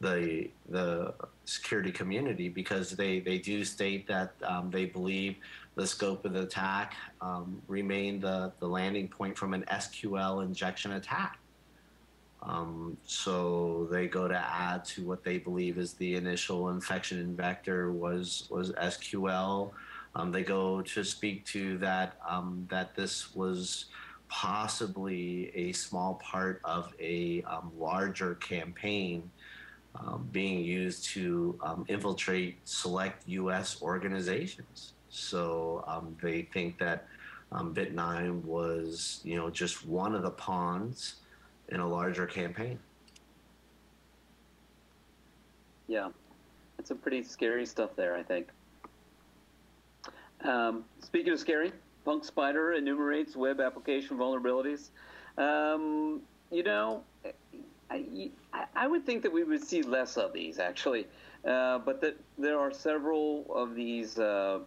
the the security community because they they do state that um, they believe the scope of the attack um, remained the the landing point from an SQL injection attack. Um, so they go to add to what they believe is the initial infection vector was was SQL. Um, they go to speak to that um, that this was possibly a small part of a um, larger campaign um, being used to um, infiltrate select U.S. organizations. So um, they think that Bit9 was, you know, just one of the pawns in a larger campaign. Yeah, it's some pretty scary stuff there, I think. Um, speaking of scary, Punk Spider enumerates web application vulnerabilities. Um, you know, I, I would think that we would see less of these actually, uh, but that there are several of these uh,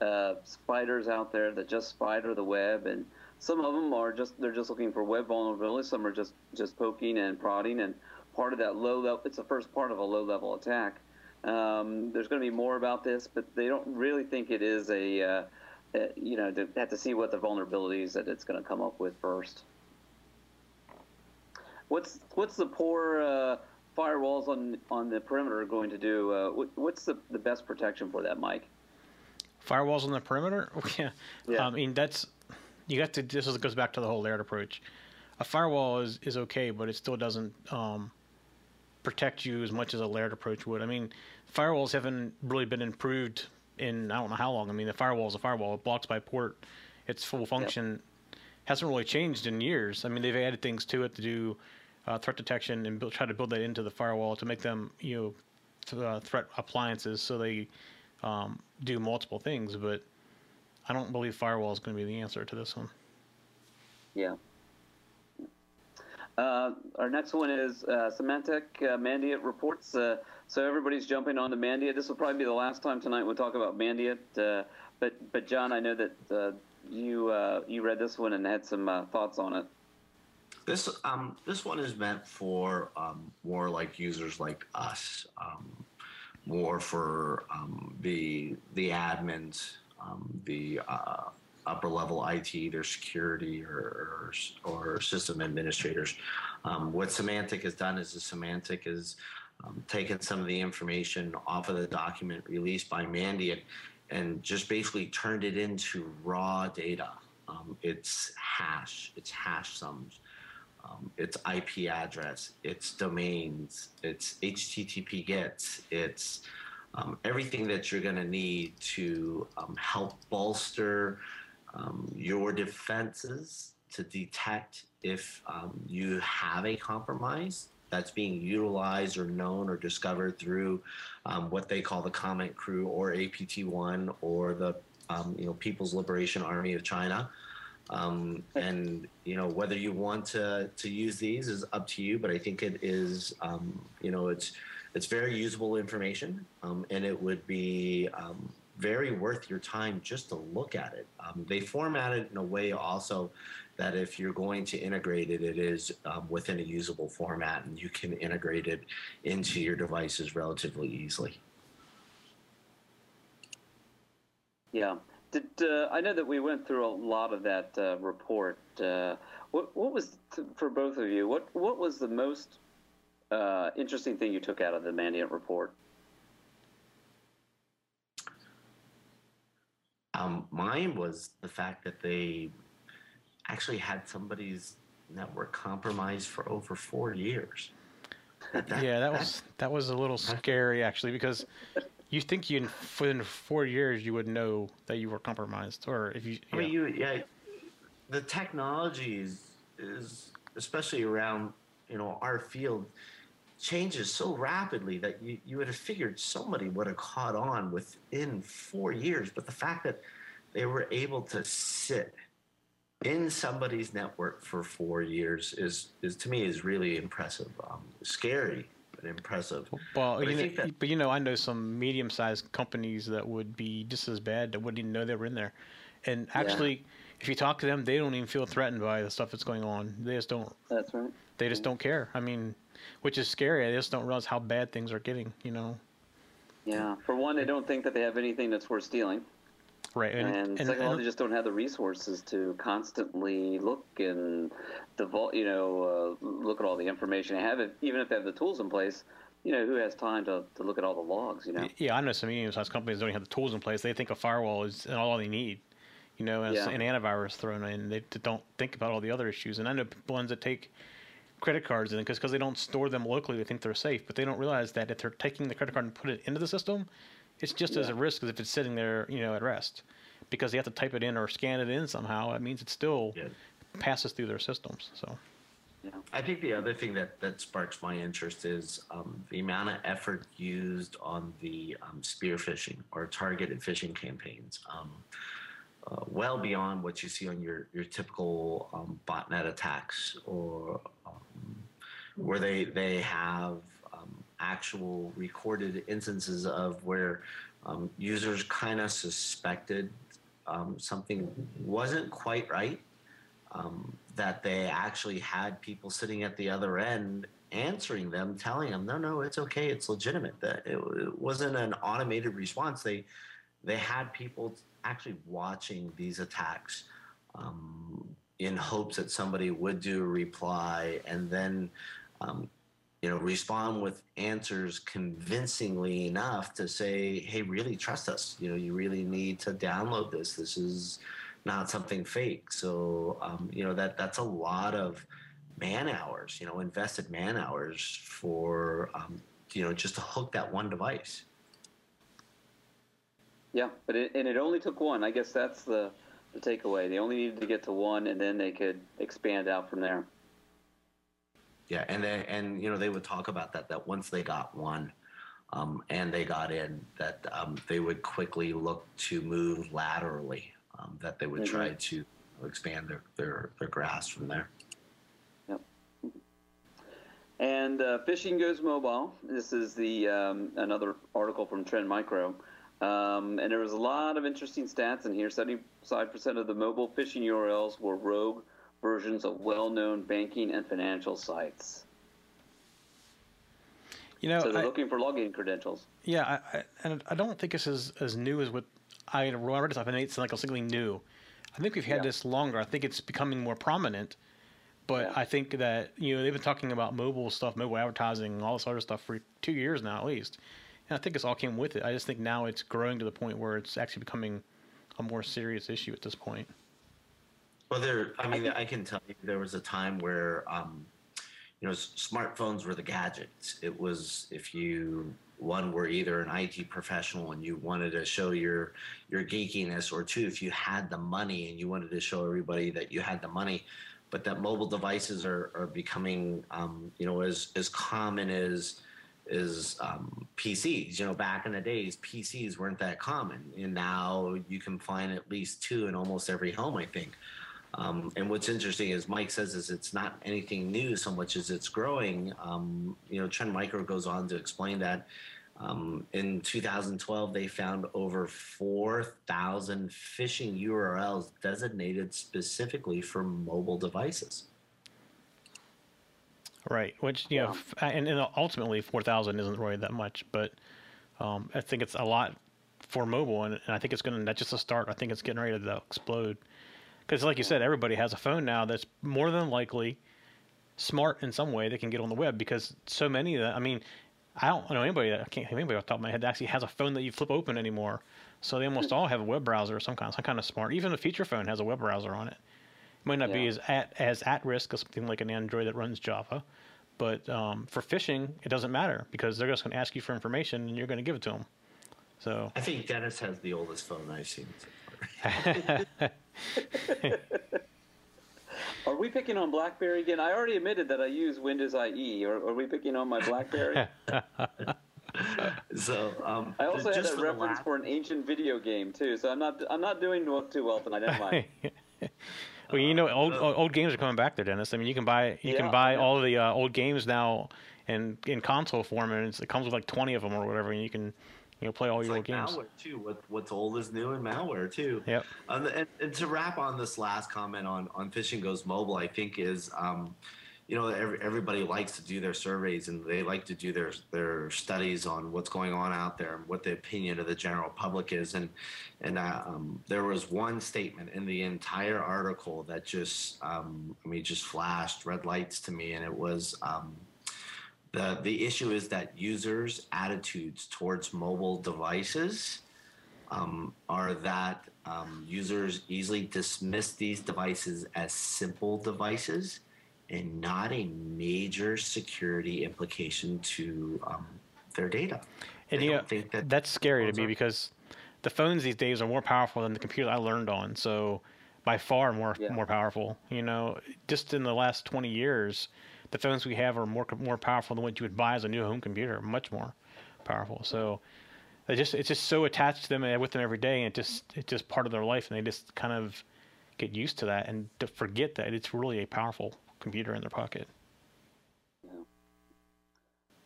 uh, spiders out there that just spider the web, and some of them are just they're just looking for web vulnerabilities. Some are just just poking and prodding, and part of that low level. It's the first part of a low level attack. Um, there's going to be more about this, but they don't really think it is a, uh, a you know, to have to see what the vulnerabilities that it's going to come up with first. What's what's the poor uh, firewalls on on the perimeter going to do? Uh, what, what's the, the best protection for that, Mike? Firewalls on the perimeter? yeah. yeah. I mean, that's you got to. This goes back to the whole layered approach. A firewall is is okay, but it still doesn't um, protect you as much as a layered approach would. I mean, firewalls haven't really been improved in I don't know how long. I mean, the firewall is a firewall. It blocks by port. Its full function yep. hasn't really changed in years. I mean, they've added things to it to do uh, threat detection and build, try to build that into the firewall to make them you know th- uh, threat appliances so they um, do multiple things. But I don't believe firewall is going to be the answer to this one. Yeah. Uh, our next one is uh, Symantec uh, Mandiant reports. Uh, so everybody's jumping on the Mandiant. This will probably be the last time tonight we'll talk about Mandiant. Uh, but but John, I know that uh, you you read this one and had some thoughts on it. This um, this one is meant for um, more like users like us, um, more for um, the the admins, um, the uh, upper level IT, their security or or, or system administrators. Um, what Symantec has done is the has is taken some of the information off of the document released by Mandiant and just basically turned it into raw data. it's hash, it's hash sums um, its IP address, its domains, its HTTP GETs, its um, everything that you're going to need to um, help bolster um, your defenses to detect if um, you have a compromise that's being utilized or known or discovered through um, what they call the Comment Crew or APT1 or the you know People's Liberation Army of China. Um, and you know whether you want to to use these is up to you, but I think it is um, you know it's it's very usable information, um, and it would be um, very worth your time just to look at it. Um, they format it in a way also that if you're going to integrate it, it is um, within a usable format, and you can integrate it into your devices relatively easily. Yeah. Did uh, I know that we went through a lot of that uh, report? Uh, what what was for both of you? What what was the most uh, interesting thing you took out of the Mandiant report? Um, mine was the fact that they actually had somebody's network compromised for over four years. That, yeah, that, that was that was a little scary actually because you think you within four years you would know that you were compromised or if you. I mean, you yeah, the technology is, is especially around you know our field changes so rapidly that you, you would have figured somebody would have caught on within four years. But the fact that they were able to sit in somebody's network for four years is, is to me is really impressive. Um, scary, but impressive. Well, but you, know, that, but you know, I know some medium-sized companies that would be just as bad that wouldn't even know they were in there. And actually, yeah. if you talk to them, they don't even feel threatened by the stuff that's going on. They just don't. That's right. They just don't care. I mean, which is scary. I just don't realize how bad things are getting. You know. Yeah. For one, they don't think that they have anything that's worth stealing. Right. And, and, and second of all, they just don't have the resources to constantly look and devote, you know, uh, look at all the information they have. Even if they have the tools in place, you know, who has time to, to look at all the logs, you know? Yeah, I know some medium-sized companies don't have the tools in place. They think a firewall is all they need, you know, and yeah. an antivirus thrown in. They don't think about all the other issues. And I know ones that take credit cards in because they don't store them locally, they think they're safe, but they don't realize that if they're taking the credit card and put it into the system, it's just yeah. as a risk as if it's sitting there, you know, at rest, because they have to type it in or scan it in somehow. It means it still yeah. passes through their systems. So. Yeah. I think the other thing that, that sparks my interest is um, the amount of effort used on the um, spear phishing or targeted phishing campaigns. Um, uh, well beyond what you see on your, your typical um, botnet attacks or um, where they, they have actual recorded instances of where um, users kind of suspected um, something wasn't quite right. Um, that they actually had people sitting at the other end answering them, telling them, "No, no, it's okay, it's legitimate." That it, it wasn't an automated response. They they had people actually watching these attacks um, in hopes that somebody would do a reply and then um, you know, respond with answers convincingly enough to say, hey, really trust us. You know, you really need to download this. This is not something fake. So, um, you know, that that's a lot of man hours, you know, invested man hours for, um, you know, just to hook that one device. Yeah, but it, and it only took one. I guess that's the, the takeaway. They only needed to get to one, and then they could expand out from there. Yeah, and they, and you know they would talk about that that once they got one, um, and they got in, that um, they would quickly look to move laterally. Um, that they would mm-hmm. try to expand their, their their grasp from there. Yep. And uh, phishing goes mobile. This is the um, another article from Trend Micro. Um, and there was a lot of interesting stats in here. 75% of the mobile phishing URLs were rogue versions of well-known banking and financial sites. You know, so they're I, looking for login credentials. Yeah, I, I, and I don't think this is as new as what I remember. This, I mean, it's like something new. I think we've had yeah. this longer. I think it's becoming more prominent. But yeah. I think that you know they've been talking about mobile stuff, mobile advertising, all this other stuff for two years now at least. And I think this all came with it. I just think now it's growing to the point where it's actually becoming a more serious issue at this point. Well, there. I mean, I, can tell you there was a time where, um, you know, smartphones were the gadgets. It was if you one were either an IT professional and you wanted to show your your geekiness, or two, if you had the money and you wanted to show everybody that you had the money. But that mobile devices are are becoming, um, you know, as as common as is um, PCs. You know, back in the days, PCs weren't that common, and now you can find at least two in almost every home. I think. Um, and what's interesting is Mike says is it's not anything new so much as it's growing. Um, you know, Trend Micro goes on to explain that um, in 2012 they found over 4,000 phishing URLs designated specifically for mobile devices. Right, which you know, and, and ultimately 4,000 isn't really that much, but um, I think it's a lot for mobile, and, and I think it's going to. That's just a start. I think it's getting ready to explode. Because, like you said, everybody has a phone now that's more than likely smart in some way that can get on the web because so many of them, I mean, I don't know anybody that I can't think of anybody off the top of my head that actually has a phone that you flip open anymore. So they almost all have a web browser of some kind, some kind of smart. Even a feature phone has a web browser on it. It might not be as at as at risk as something like an Android that runs Java, but um, for phishing, it doesn't matter because they're just going to ask you for information and you're going to give it to them. So I think Dennis has the oldest phone I've seen. So far. Are we picking on BlackBerry again? I already admitted that I use Windows IE. Or are we picking on my BlackBerry? So um, I also had just a for reference last- for an ancient video game too, so I'm not I'm not doing too well tonight. Never mind. well, you know, old old games are coming back there, Dennis. I mean, you can buy you Yeah, can buy yeah. all the uh, old games now in in console form, and it's, it comes with like twenty of them or whatever, and you can you know play all It's your like old games. malware too. What, what's old is new, in malware too. Yep. Um, and, and to wrap on this last comment on on phishing goes mobile, I think is, um, you know, every, everybody likes to do their surveys and they like to do their their studies on what's going on out there and what the opinion of the general public is. And and uh, um, there was one statement in the entire article that just, um, I mean, just flashed red lights to me, and it was. Um, the, the issue is that users' attitudes towards mobile devices um, are that um, users easily dismiss these devices as simple devices and not a major security implication to um, their data. And They yeah, don't think that that's scary to me are- because the phones these days are more powerful than the computer I learned on. So by far more Yeah. more powerful. You know, just in the last twenty years, the phones we have are more more powerful than what you would buy as a new home computer. Much more powerful. So they just it's just so attached to them and with them every day, and it just it's just part of their life, and they just kind of get used to that and to forget that it's really a powerful computer in their pocket.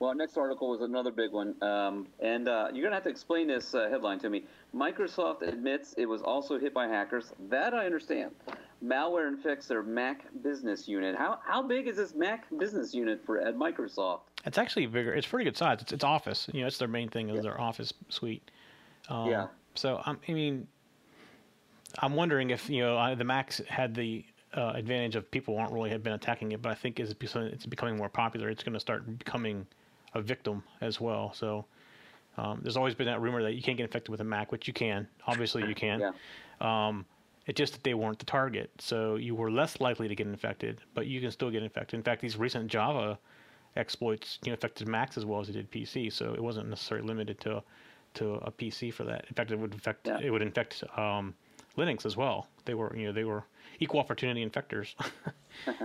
Well, next article was another big one, um, and uh, you're gonna have to explain this uh, headline to me. Microsoft admits it was also hit by hackers. That I understand. Malware infects their Mac business unit. How how big is this Mac business unit for at Microsoft? It's actually bigger. It's pretty good size. It's, it's Office. You know, it's their main thing is their Office suite. Um, Yeah. So I'm, I mean, I'm wondering if you know I, the Macs had the uh, advantage of people aren't really have been attacking it, but I think as it's becoming- more popular, it's going to start becoming a victim as well. So um, there's always been that rumor that you can't get infected with a Mac, which you can. Obviously, you can. Yeah. Um, it's just that they weren't the target, so you were less likely to get infected, but you can still get infected. In fact, these recent Java exploits you know, affected Macs as well as it did PC, so it wasn't necessarily limited to to a PC for that. In fact, it would infect Yeah. it would infect um, Linux as well. They were you know they were equal opportunity infectors.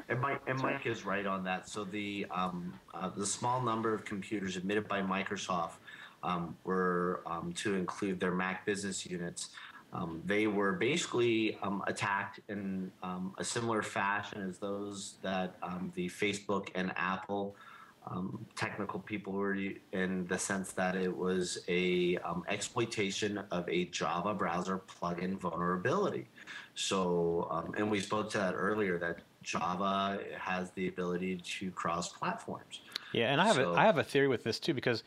And Mike, and Mike is right on that. So the um, uh, the small number of computers admitted by Microsoft um, were um, to include their Mac business units. Um, they were basically um, attacked in um, a similar fashion as those that um, the Facebook and Apple um, technical people were in the sense that it was a um, exploitation of a Java browser plugin vulnerability. So, um, and we spoke to that earlier that Java has the ability to cross platforms. Yeah, and I have So- a, I have a theory with this too because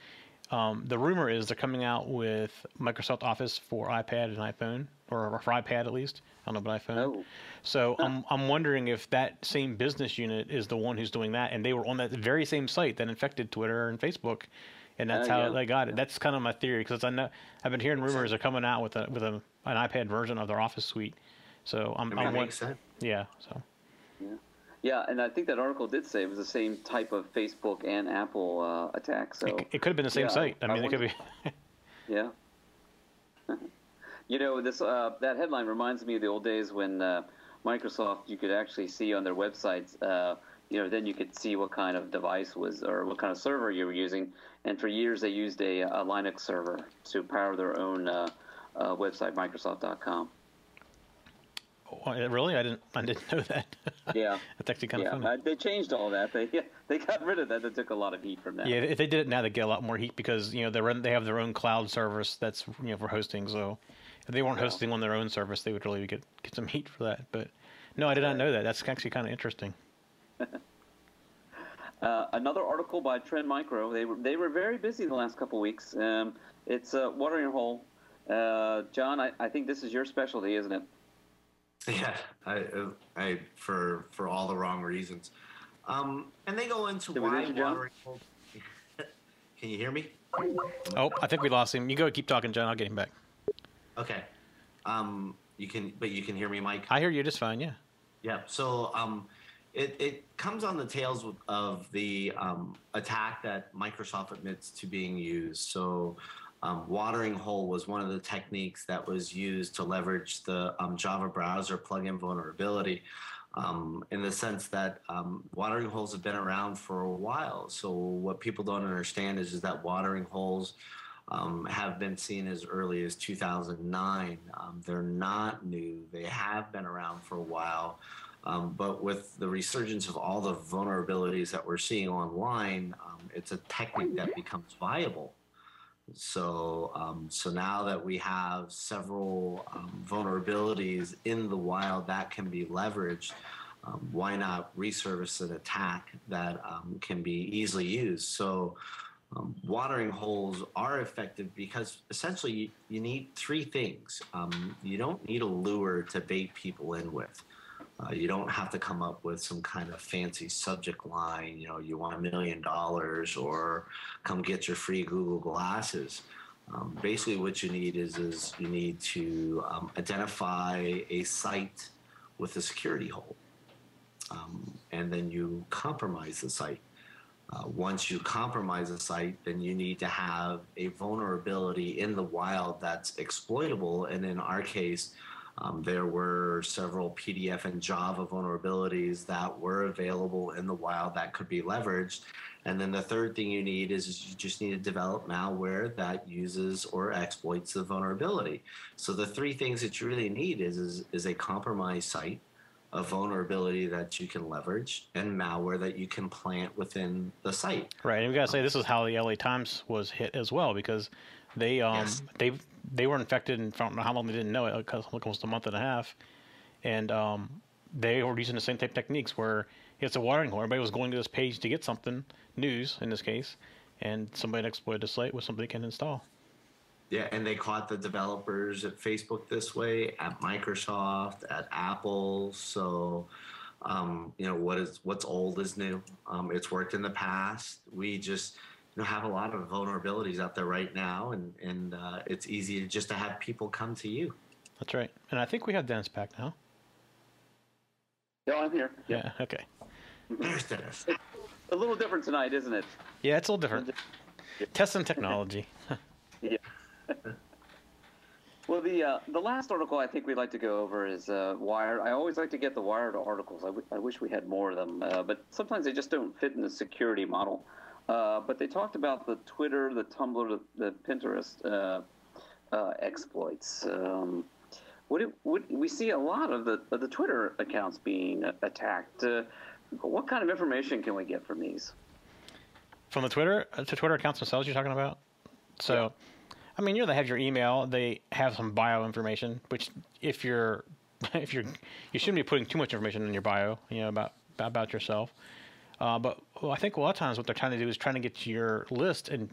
um, the rumor is they're coming out with Microsoft Office for iPad and iPhone, or for iPad at least. I don't know about iPhone. Oh. So I'm I'm wondering if that same business unit is the one who's doing that, and they were on that very same site that infected Twitter and Facebook, and that's Oh, how yeah. they got it. That's kind of my theory because I know I've been hearing rumors they're coming out with a with a an iPad version of their Office suite. So I'm, I'm makes sense. yeah. So Yeah, and I think that article did say it was the same type of Facebook and Apple uh, attack. So it, it could have been the same yeah, site. I I mean, it could be. Yeah. you know, this uh, that headline reminds me of the old days when uh, Microsoft you could actually see on their websites. Uh, you know, then you could see what kind of device was or what kind of server you were using. And for years, they used a, a Linux server to power their own uh, uh, website, Microsoft.com. Really? I didn't. I didn't know that. Yeah, That's actually kind yeah. of funny. Uh, they changed all that. They they got rid of that. They took a lot of heat from that. Yeah, if they did it now, they get a lot more heat because you know they run, they have their own cloud service that's you know for hosting. So if they weren't Yeah. hosting on their own service, they would really get get some heat for that. But no, I did not know that. That's actually kind of interesting. Uh, another article by Trend Micro. They were they were very busy the last couple weeks. Um, it's uh, watering hole. Uh, John, I, I think this is your specialty, isn't it? Yeah, I, I for for all the wrong reasons. Um, and they go into Did we why lose you, John? watering holes. Can you hear me? Oh, I think we lost him. You go keep talking, John. I'll get him back. Okay. Um, you can, but you can hear me, Mike. I hear you just fine. Yeah. Yeah. So um, it, it comes on the tails of the um, attack that Microsoft admits to being used. So um, watering hole was one of the techniques that was used to leverage the um, Java browser plugin vulnerability. Um, in the sense that um, watering holes have been around for a while. So what people don't understand is, is that watering holes um, have been seen as early as 2009. Um, they're not new. They have been around for a while. Um, but with the resurgence of all the vulnerabilities that we're seeing online, um, it's a technique that becomes viable. So, um, so now that we have several um, vulnerabilities in the wild that can be leveraged, um, why not resurface an attack that um, can be easily used? So, um, watering holes are effective because essentially you, you need three things. Um, you don't need a lure to bait people in with. Uh, you don't have to come up with some kind of fancy subject line, you know, you want a million dollars or come get your free Google glasses. Um, basically, what you need is, is you need to um, identify a site with a security hole. Um, and then you compromise the site. Uh, once you compromise a site, then you need to have a vulnerability in the wild that's exploitable. And in our case, um, there were several PDF and Java vulnerabilities that were available in the wild that could be leveraged. And then the third thing you need is, is you just need to develop malware that uses or exploits the vulnerability. So the three things that you really need is, is, is a compromised site, a vulnerability that you can leverage, and malware that you can plant within the site. Right, and we gotta say this is how the LA Times was hit as well because they um Yes. they they were infected and I don't know how long they didn't know it because almost a month and a half, and um they were using the same type of techniques where it's a watering hole. Everybody was going to this page to get something news in this case, and somebody exploited the site with something they can install. Yeah, and they caught the developers at Facebook this way, at Microsoft, at Apple. So, um, you know, what is what's old is new. Um, it's worked in the past. We just you know have a lot of vulnerabilities out there right now, and and uh, it's easy to just to have people come to you. That's right, and I think we have Dennis back now. Yeah, I'm here. Yeah. Okay. There's Dennis. A little different tonight, isn't it? Yeah, it's a little different. Testing technology. Yeah. well, the uh, the last article I think we'd like to go over is uh, Wired. I always like to get the Wired articles. I, w- I wish we had more of them, uh, but sometimes they just don't fit in the security model. Uh, but they talked about the Twitter, the Tumblr, the, the Pinterest uh, uh, exploits. Um, what, it, what we see a lot of the of the Twitter accounts being attacked. Uh, what kind of information can we get from these? From the Twitter uh, to Twitter accounts themselves, you're talking about. So, I mean, you know, they have your email. They have some bio information, which if you're if you're you shouldn't be putting too much information in your bio, you know, about about yourself. Uh, but well, I think a lot of times what they're trying to do is trying to get to your list and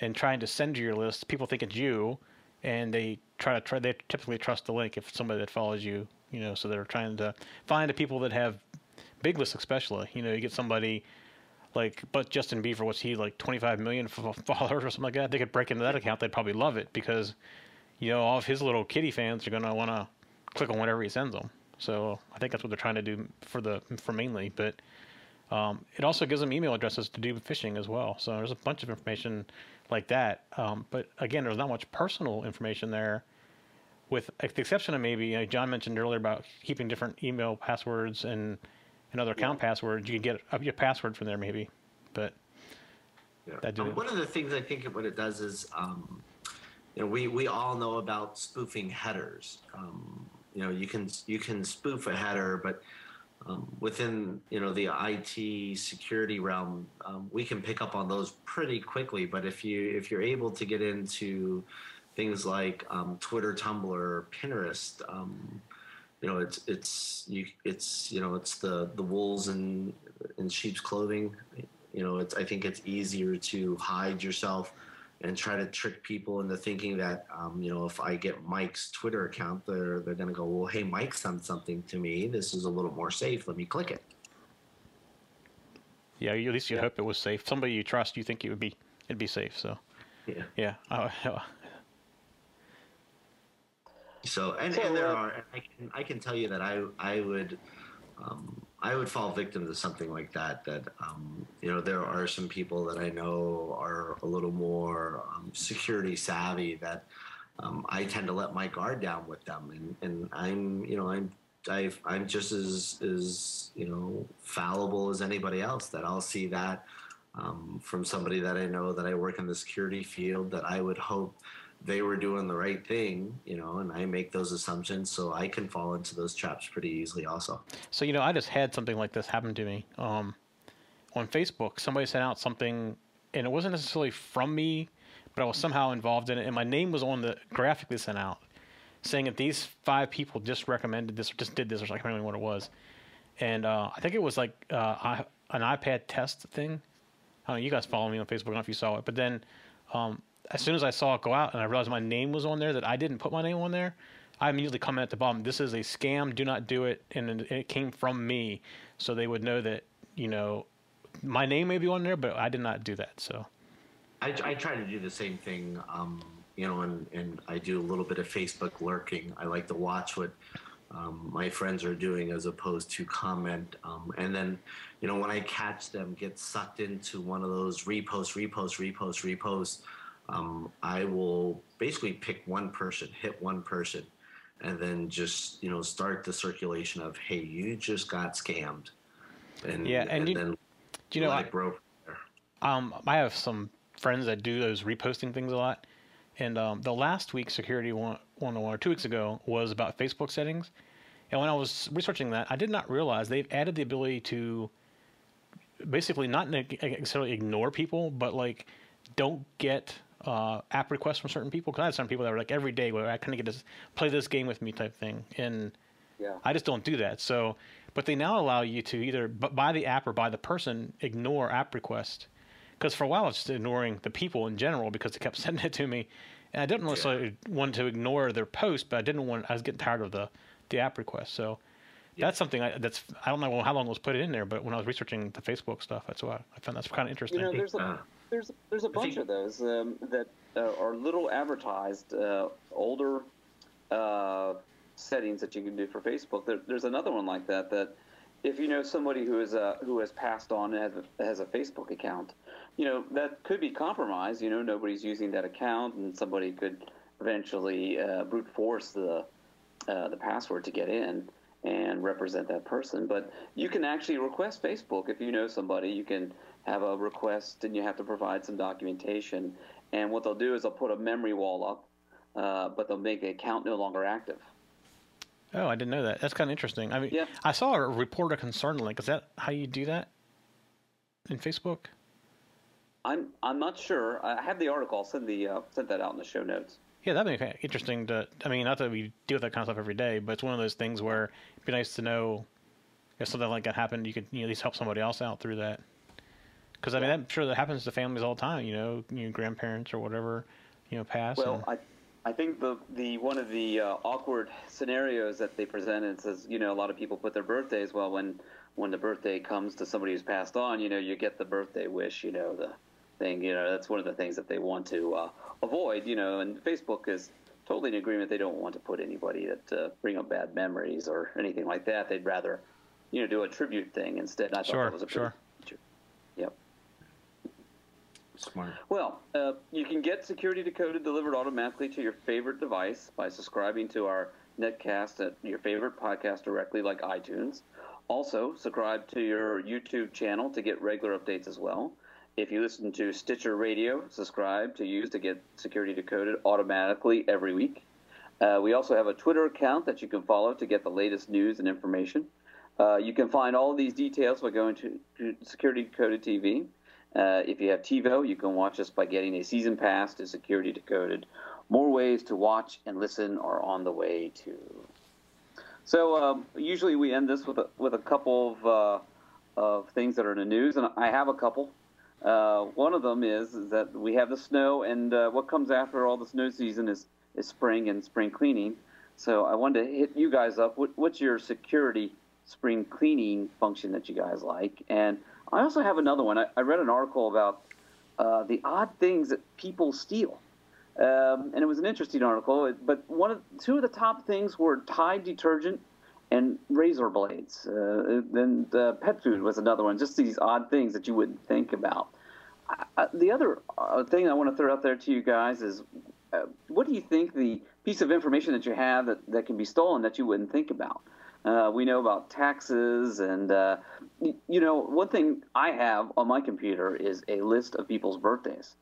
and trying to send you your list. People think it's you, and they try to try. They typically trust the link if somebody that follows you, you know. So they're trying to find the people that have big lists, especially. You know, you get somebody like, but Justin Bieber, what's he like, 25 million followers or something like that? They could break into that account. They'd probably love it because, you know, all of his little kitty fans are gonna want to click on whatever he sends them. So I think that's what they're trying to do for the for mainly, but. Um, it also gives them email addresses to do phishing as well. So there's a bunch of information like that. Um, but again, there's not much personal information there, with the exception of maybe you know, John mentioned earlier about keeping different email passwords and and other account passwords. You can get up your password from there maybe, but Yeah. That Um, one of the things I think what it does is, um, you know, we, we all know about spoofing headers. Um, you know, you can you can spoof a header, but um, within you know the IT security realm, um, we can pick up on those pretty quickly. But if you if you're able to get into things like um, Twitter, Tumblr, Pinterest, um, you know, it's it's you it's you know it's the the wolves in in sheep's clothing. You know, it's I think it's easier to hide yourself and try to trick people into thinking that um, you know if I get Mike's Twitter account, they're they're gonna go, well, hey, Mike sent something to me. This is a little more safe. Let me click it. yeah, at least you hope it was safe. Somebody you trust, you think it would be it'd be safe. So Yeah. yeah, I, So and, and there uh, are I can I can tell you that I I would um, I would fall victim to something like that. That um, you know there are some people that I know are a little more um, security savvy that um, I tend to let my guard down with them, and, and I'm you know I'm i I'm just as as you know fallible as anybody else. That I'll see that um, from somebody that I know that I work in the security field. That I would hope they were doing the right thing, you know, and I make those assumptions, so I can fall into those traps pretty easily, also. So you know, I just had something like this happen to me. Um, on Facebook, somebody sent out something, and it wasn't necessarily from me, but I was somehow involved in it, and my name was on the graphic they sent out, saying that these five people just recommended this, or just did this, or I can't remember what it was, and uh, I think it was like uh, I, an iPad test thing. I don't know, you guys follow me on Facebook. I don't know if you saw it, but then um, as soon as I saw it go out and I realized my name was on there, that I didn't put my name on there, I immediately comment at the bottom, "This is a scam. Do not do it." And it came from me, so they would know that you know my name may be on there, but I did not do that. So I, I try to do the same thing, um, you know, and, and I do a little bit of Facebook lurking. I like to watch what um, my friends are doing as opposed to comment. Um, and then, you know, when I catch them get sucked into one of those repost, repost, repost, repost, um, I will basically pick one person, hit one person, and then just, you know, start the circulation of, hey, you just got scammed. And, Yeah, and you- then do you know? I, it grow from there. um, I have some friends that do those reposting things a lot, and um, the last week security one, one or two weeks ago was about Facebook settings, and when I was researching that, I did not realize they've added the ability to basically not necessarily ignore people, but like don't get uh, app requests from certain people. Because I had some people that were like every day where I couldn't get this play this game with me type thing, and Yeah. I just don't do that. So, but they now allow you to either b- buy the app or buy the person ignore app request. Because for a while I was just ignoring the people in general because they kept sending it to me, and I didn't necessarily want to ignore their post, but I didn't want. I was getting tired of the the app request. So. That's something I, that's I don't know how long it was put in there, but when I was researching the Facebook stuff, that's why I found that's kind of interesting. You know, there's a uh, there's there's a bunch of those um, that uh, are little advertised, uh, older uh, settings that you can do for Facebook. There, there's another one like that that if you know somebody who is uh, who has passed on and has a, has a Facebook account, you know that could be compromised. You know, nobody's using that account, and somebody could eventually uh, brute force the uh, the password to get in and represent that person. But you can actually request Facebook if you know somebody. You can have a request, and you have to provide some documentation. And what they'll do is they'll put a memory wall up, uh, but they'll make the account no longer active. Oh, I didn't know that. That's kind of interesting. I mean, Yeah. I saw a report a concern link. Is that how you do that in Facebook? I'm I'm not sure. I have the article. I'll send the uh, send that out in the show notes. Yeah, that'd be interesting to. I mean, not that we deal with that kind of stuff every day, but it's one of those things where it'd be nice to know if something like that happened, you could you know, at least help somebody else out through that. Because I mean, I'm sure that happens to families all the time. You know, you know, grandparents or whatever, you know, pass. Well, and- I, I think the the one of the uh, awkward scenarios that they presented says, you know, a lot of people put their birthdays. Well, when when the birthday comes to somebody who's passed on, you know, you get the birthday wish. You know, the thing. You know, that's one of the things that they want to uh, avoid. You know, and Facebook is totally in agreement. They don't want to put anybody that uh, bring up bad memories or anything like that. They'd rather, you know, do a tribute thing instead. And I thought Sure, that was a sure. Smart. Well, uh, you can get Security Decoded delivered automatically to your favorite device by subscribing to our netcast at your favorite podcast directly, like iTunes. Also, subscribe to your YouTube channel to get regular updates as well. If you listen to Stitcher Radio, subscribe to use to get Security Decoded automatically every week. Uh, we also have a Twitter account that you can follow to get the latest news and information. Uh, you can find all these details by going to, to Security Decoded TV. Uh, if you have TiVo, you can watch us by getting a season pass to Security Decoded. More ways to watch and listen are on the way too. So um, usually we end this with a, with a couple of, uh, of things that are in the news, and I have a couple. Uh, one of them is, is that we have the snow, and uh, what comes after all the snow season is, is spring and spring cleaning. So I wanted to hit you guys up. What, what's your security spring cleaning function that you guys like? And I also have another one. I, I read an article about uh, the odd things that people steal. Um, and it was an interesting article. But one of two of the top things were Tide detergent and razor blades. Uh, then the pet food was another one. Just these odd things that you wouldn't think about. The other uh, thing I want to throw out there to you guys is, uh, what do you think the piece of information that you have that, that can be stolen that you wouldn't think about? Uh, we know about taxes, and uh, you know, one thing I have on my computer is a list of people's birthdays,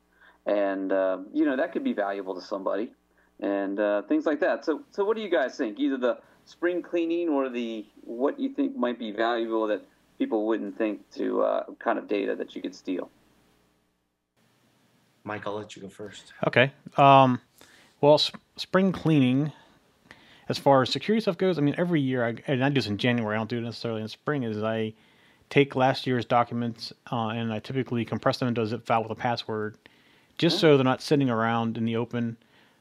and uh, you know that could be valuable to somebody, and uh, things like that. So, so what do you guys think? Either the spring cleaning or the what you think might be valuable that people wouldn't think to uh, kind of data that you could steal. Mike, I'll let you go first. Okay. Um, well, sp- spring cleaning as far as security stuff goes, I mean, every year, I, and I do this in January, I don't do it necessarily in spring, is I take last year's documents uh, and I typically compress them into a zip file with a password just so they're not sitting around in the open.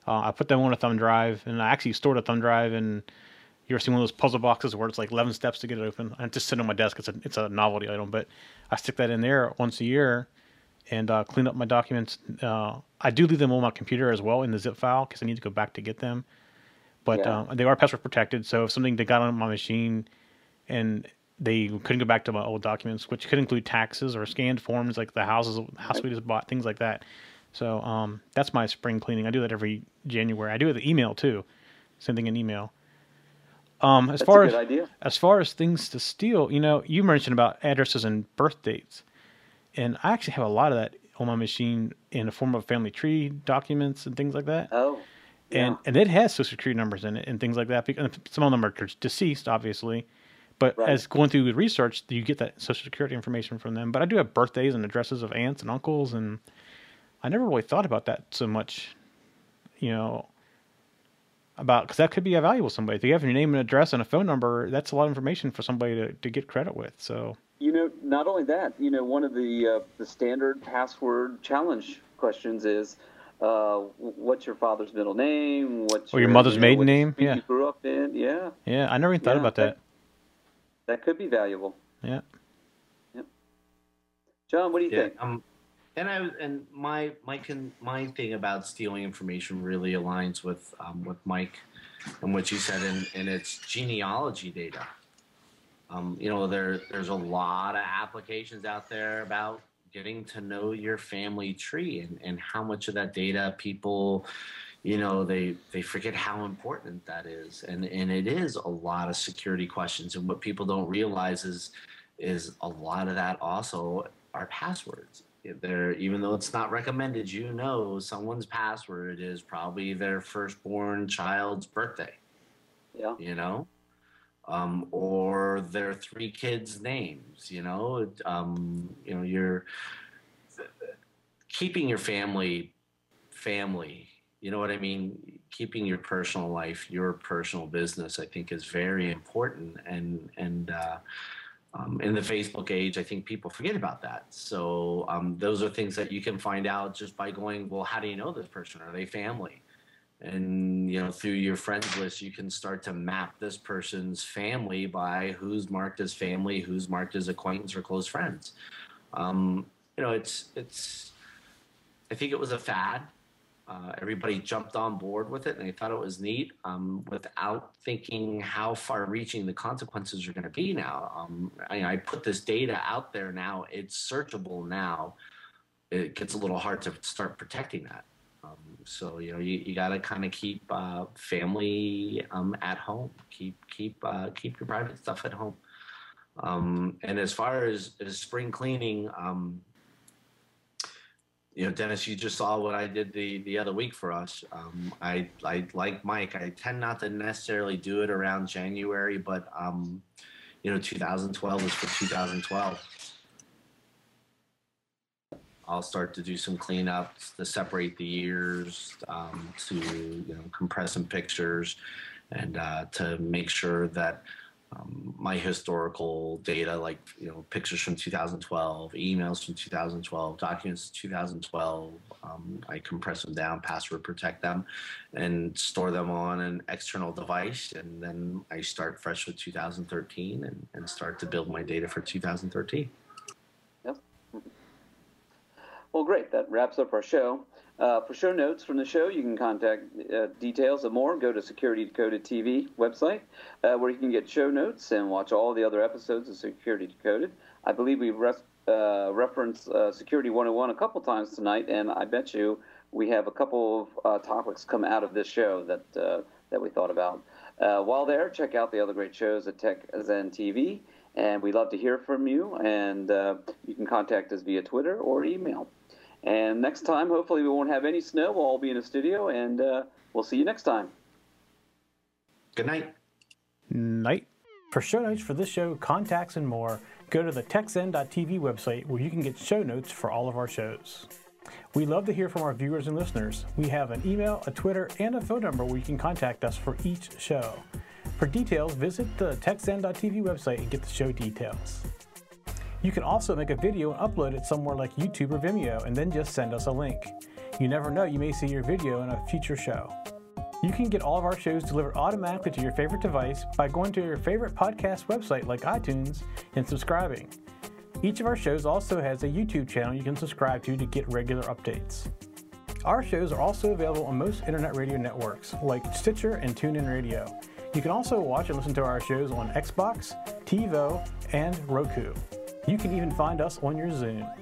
Uh, I put them on a thumb drive and I actually stored a thumb drive and you ever seen one of those puzzle boxes where it's like 11 steps to get it open? I just sit on my desk. It's a, it's a novelty item, but I stick that in there once a year and uh, clean up my documents. Uh, I do leave them on my computer as well in the zip file because I need to go back to get them but yeah. um, they are password protected. So if something they got on my machine and they couldn't go back to my old documents, which could include taxes or scanned forms like the houses house we just bought, things like that. So um, that's my spring cleaning. I do that every January. I do it with email too, same thing in email. Um, as that's far as idea. as far as things to steal, you know, you mentioned about addresses and birth dates, and I actually have a lot of that on my machine in the form of family tree documents and things like that. Oh and and it has social security numbers in it and things like that. Because some of them are deceased, obviously, but right. as going through the research, you get that social security information from them. But I do have birthdays and addresses of aunts and uncles, and I never really thought about that so much. You know, about because that could be valuable to somebody. If you have your name and address and a phone number, that's a lot of information for somebody to, to get credit with. So you know, not only that, you know, one of the uh, the standard password challenge questions is uh, what's your father's middle name? What's or your, your mother's you know, maiden name? Yeah. You grew up in? Yeah. Yeah, I never even thought yeah, about that. that. That could be valuable. Yeah. Yep. John, what do you yeah, think? Um, and I and my my can my thing about stealing information really aligns with um, with Mike and what you said, and, and it's genealogy data. Um, you know, there there's a lot of applications out there about getting to know your family tree and, and how much of that data people you know they they forget how important that is. And and it is a lot of security questions. And what people don't realize is is a lot of that also are passwords. There even though it's not recommended you know someone's password is probably their firstborn child's birthday. Yeah. You know um, or their three kids' names. You know, um, you know, you're keeping your family family. You know what I mean? Keeping your personal life, your personal business, I think, is very important. And and uh, um, in the Facebook age, I think people forget about that. So um, those are things that you can find out just by going, well, how do you know this person? Are they family? And you know through your friends list you can start to map this person's family by who's marked as family who's marked as acquaintance or close friends. Um, you know it's it's i think it was a fad. Uh, everybody jumped on board with it and they thought it was neat um, without thinking how far reaching the consequences are going to be now. Um, I, I put this data out there now it's searchable now. It gets a little hard to start protecting that so you know you, you got to kind of keep uh, family um, at home. Keep keep uh, keep your private stuff at home. Um, and as far as, as spring cleaning, um, you know, Dennis, you just saw what I did the the other week for us. Um, I I like Mike. I tend not to necessarily do it around January, but um, you know, 2012 is for 2012. I'll start to do some cleanups to separate the years, um, to you know compress some pictures, and uh, to make sure that um, my historical data, like you know pictures from 2012, emails from 2012, documents 2012, um, I compress them down, password protect them, and store them on an external device, and then I start fresh with 2013 and, and start to build my data for 2013. Well, great. That wraps up our show. Uh, for show notes from the show, you can contact uh, details and more. Go to Security Decoded TV website, uh, where you can get show notes and watch all the other episodes of Security Decoded. I believe we res- uh, referenced uh, Security 101 a couple times tonight, and I bet you we have a couple of uh, topics come out of this show that that we thought about. while there, check out the other great shows at Tech Zen TV, and we'd love to hear from you. And you can contact us via Twitter or email. And next time, hopefully, we won't have any snow. We'll all be in a studio, and uh, we'll see you next time. Good night. Night. For show notes for this show, contacts, and more, go to the techzen.tv website where you can get show notes for all of our shows. We love to hear from our viewers and listeners. We have an email, a Twitter, and a phone number where you can contact us for each show. For details, visit the techzen.tv website and get the show details. You can also make a video and upload it somewhere like YouTube or Vimeo and then just send us a link. You never know, you may see your video in a future show. You can get all of our shows delivered automatically to your favorite device by going to your favorite podcast website like iTunes and subscribing. Each of our shows also has a YouTube channel you can subscribe to to get regular updates. Our shows are also available on most internet radio networks like Stitcher and TuneIn Radio. You can also watch and listen to our shows on Xbox, TiVo, and Roku. You can even find us on your Zune.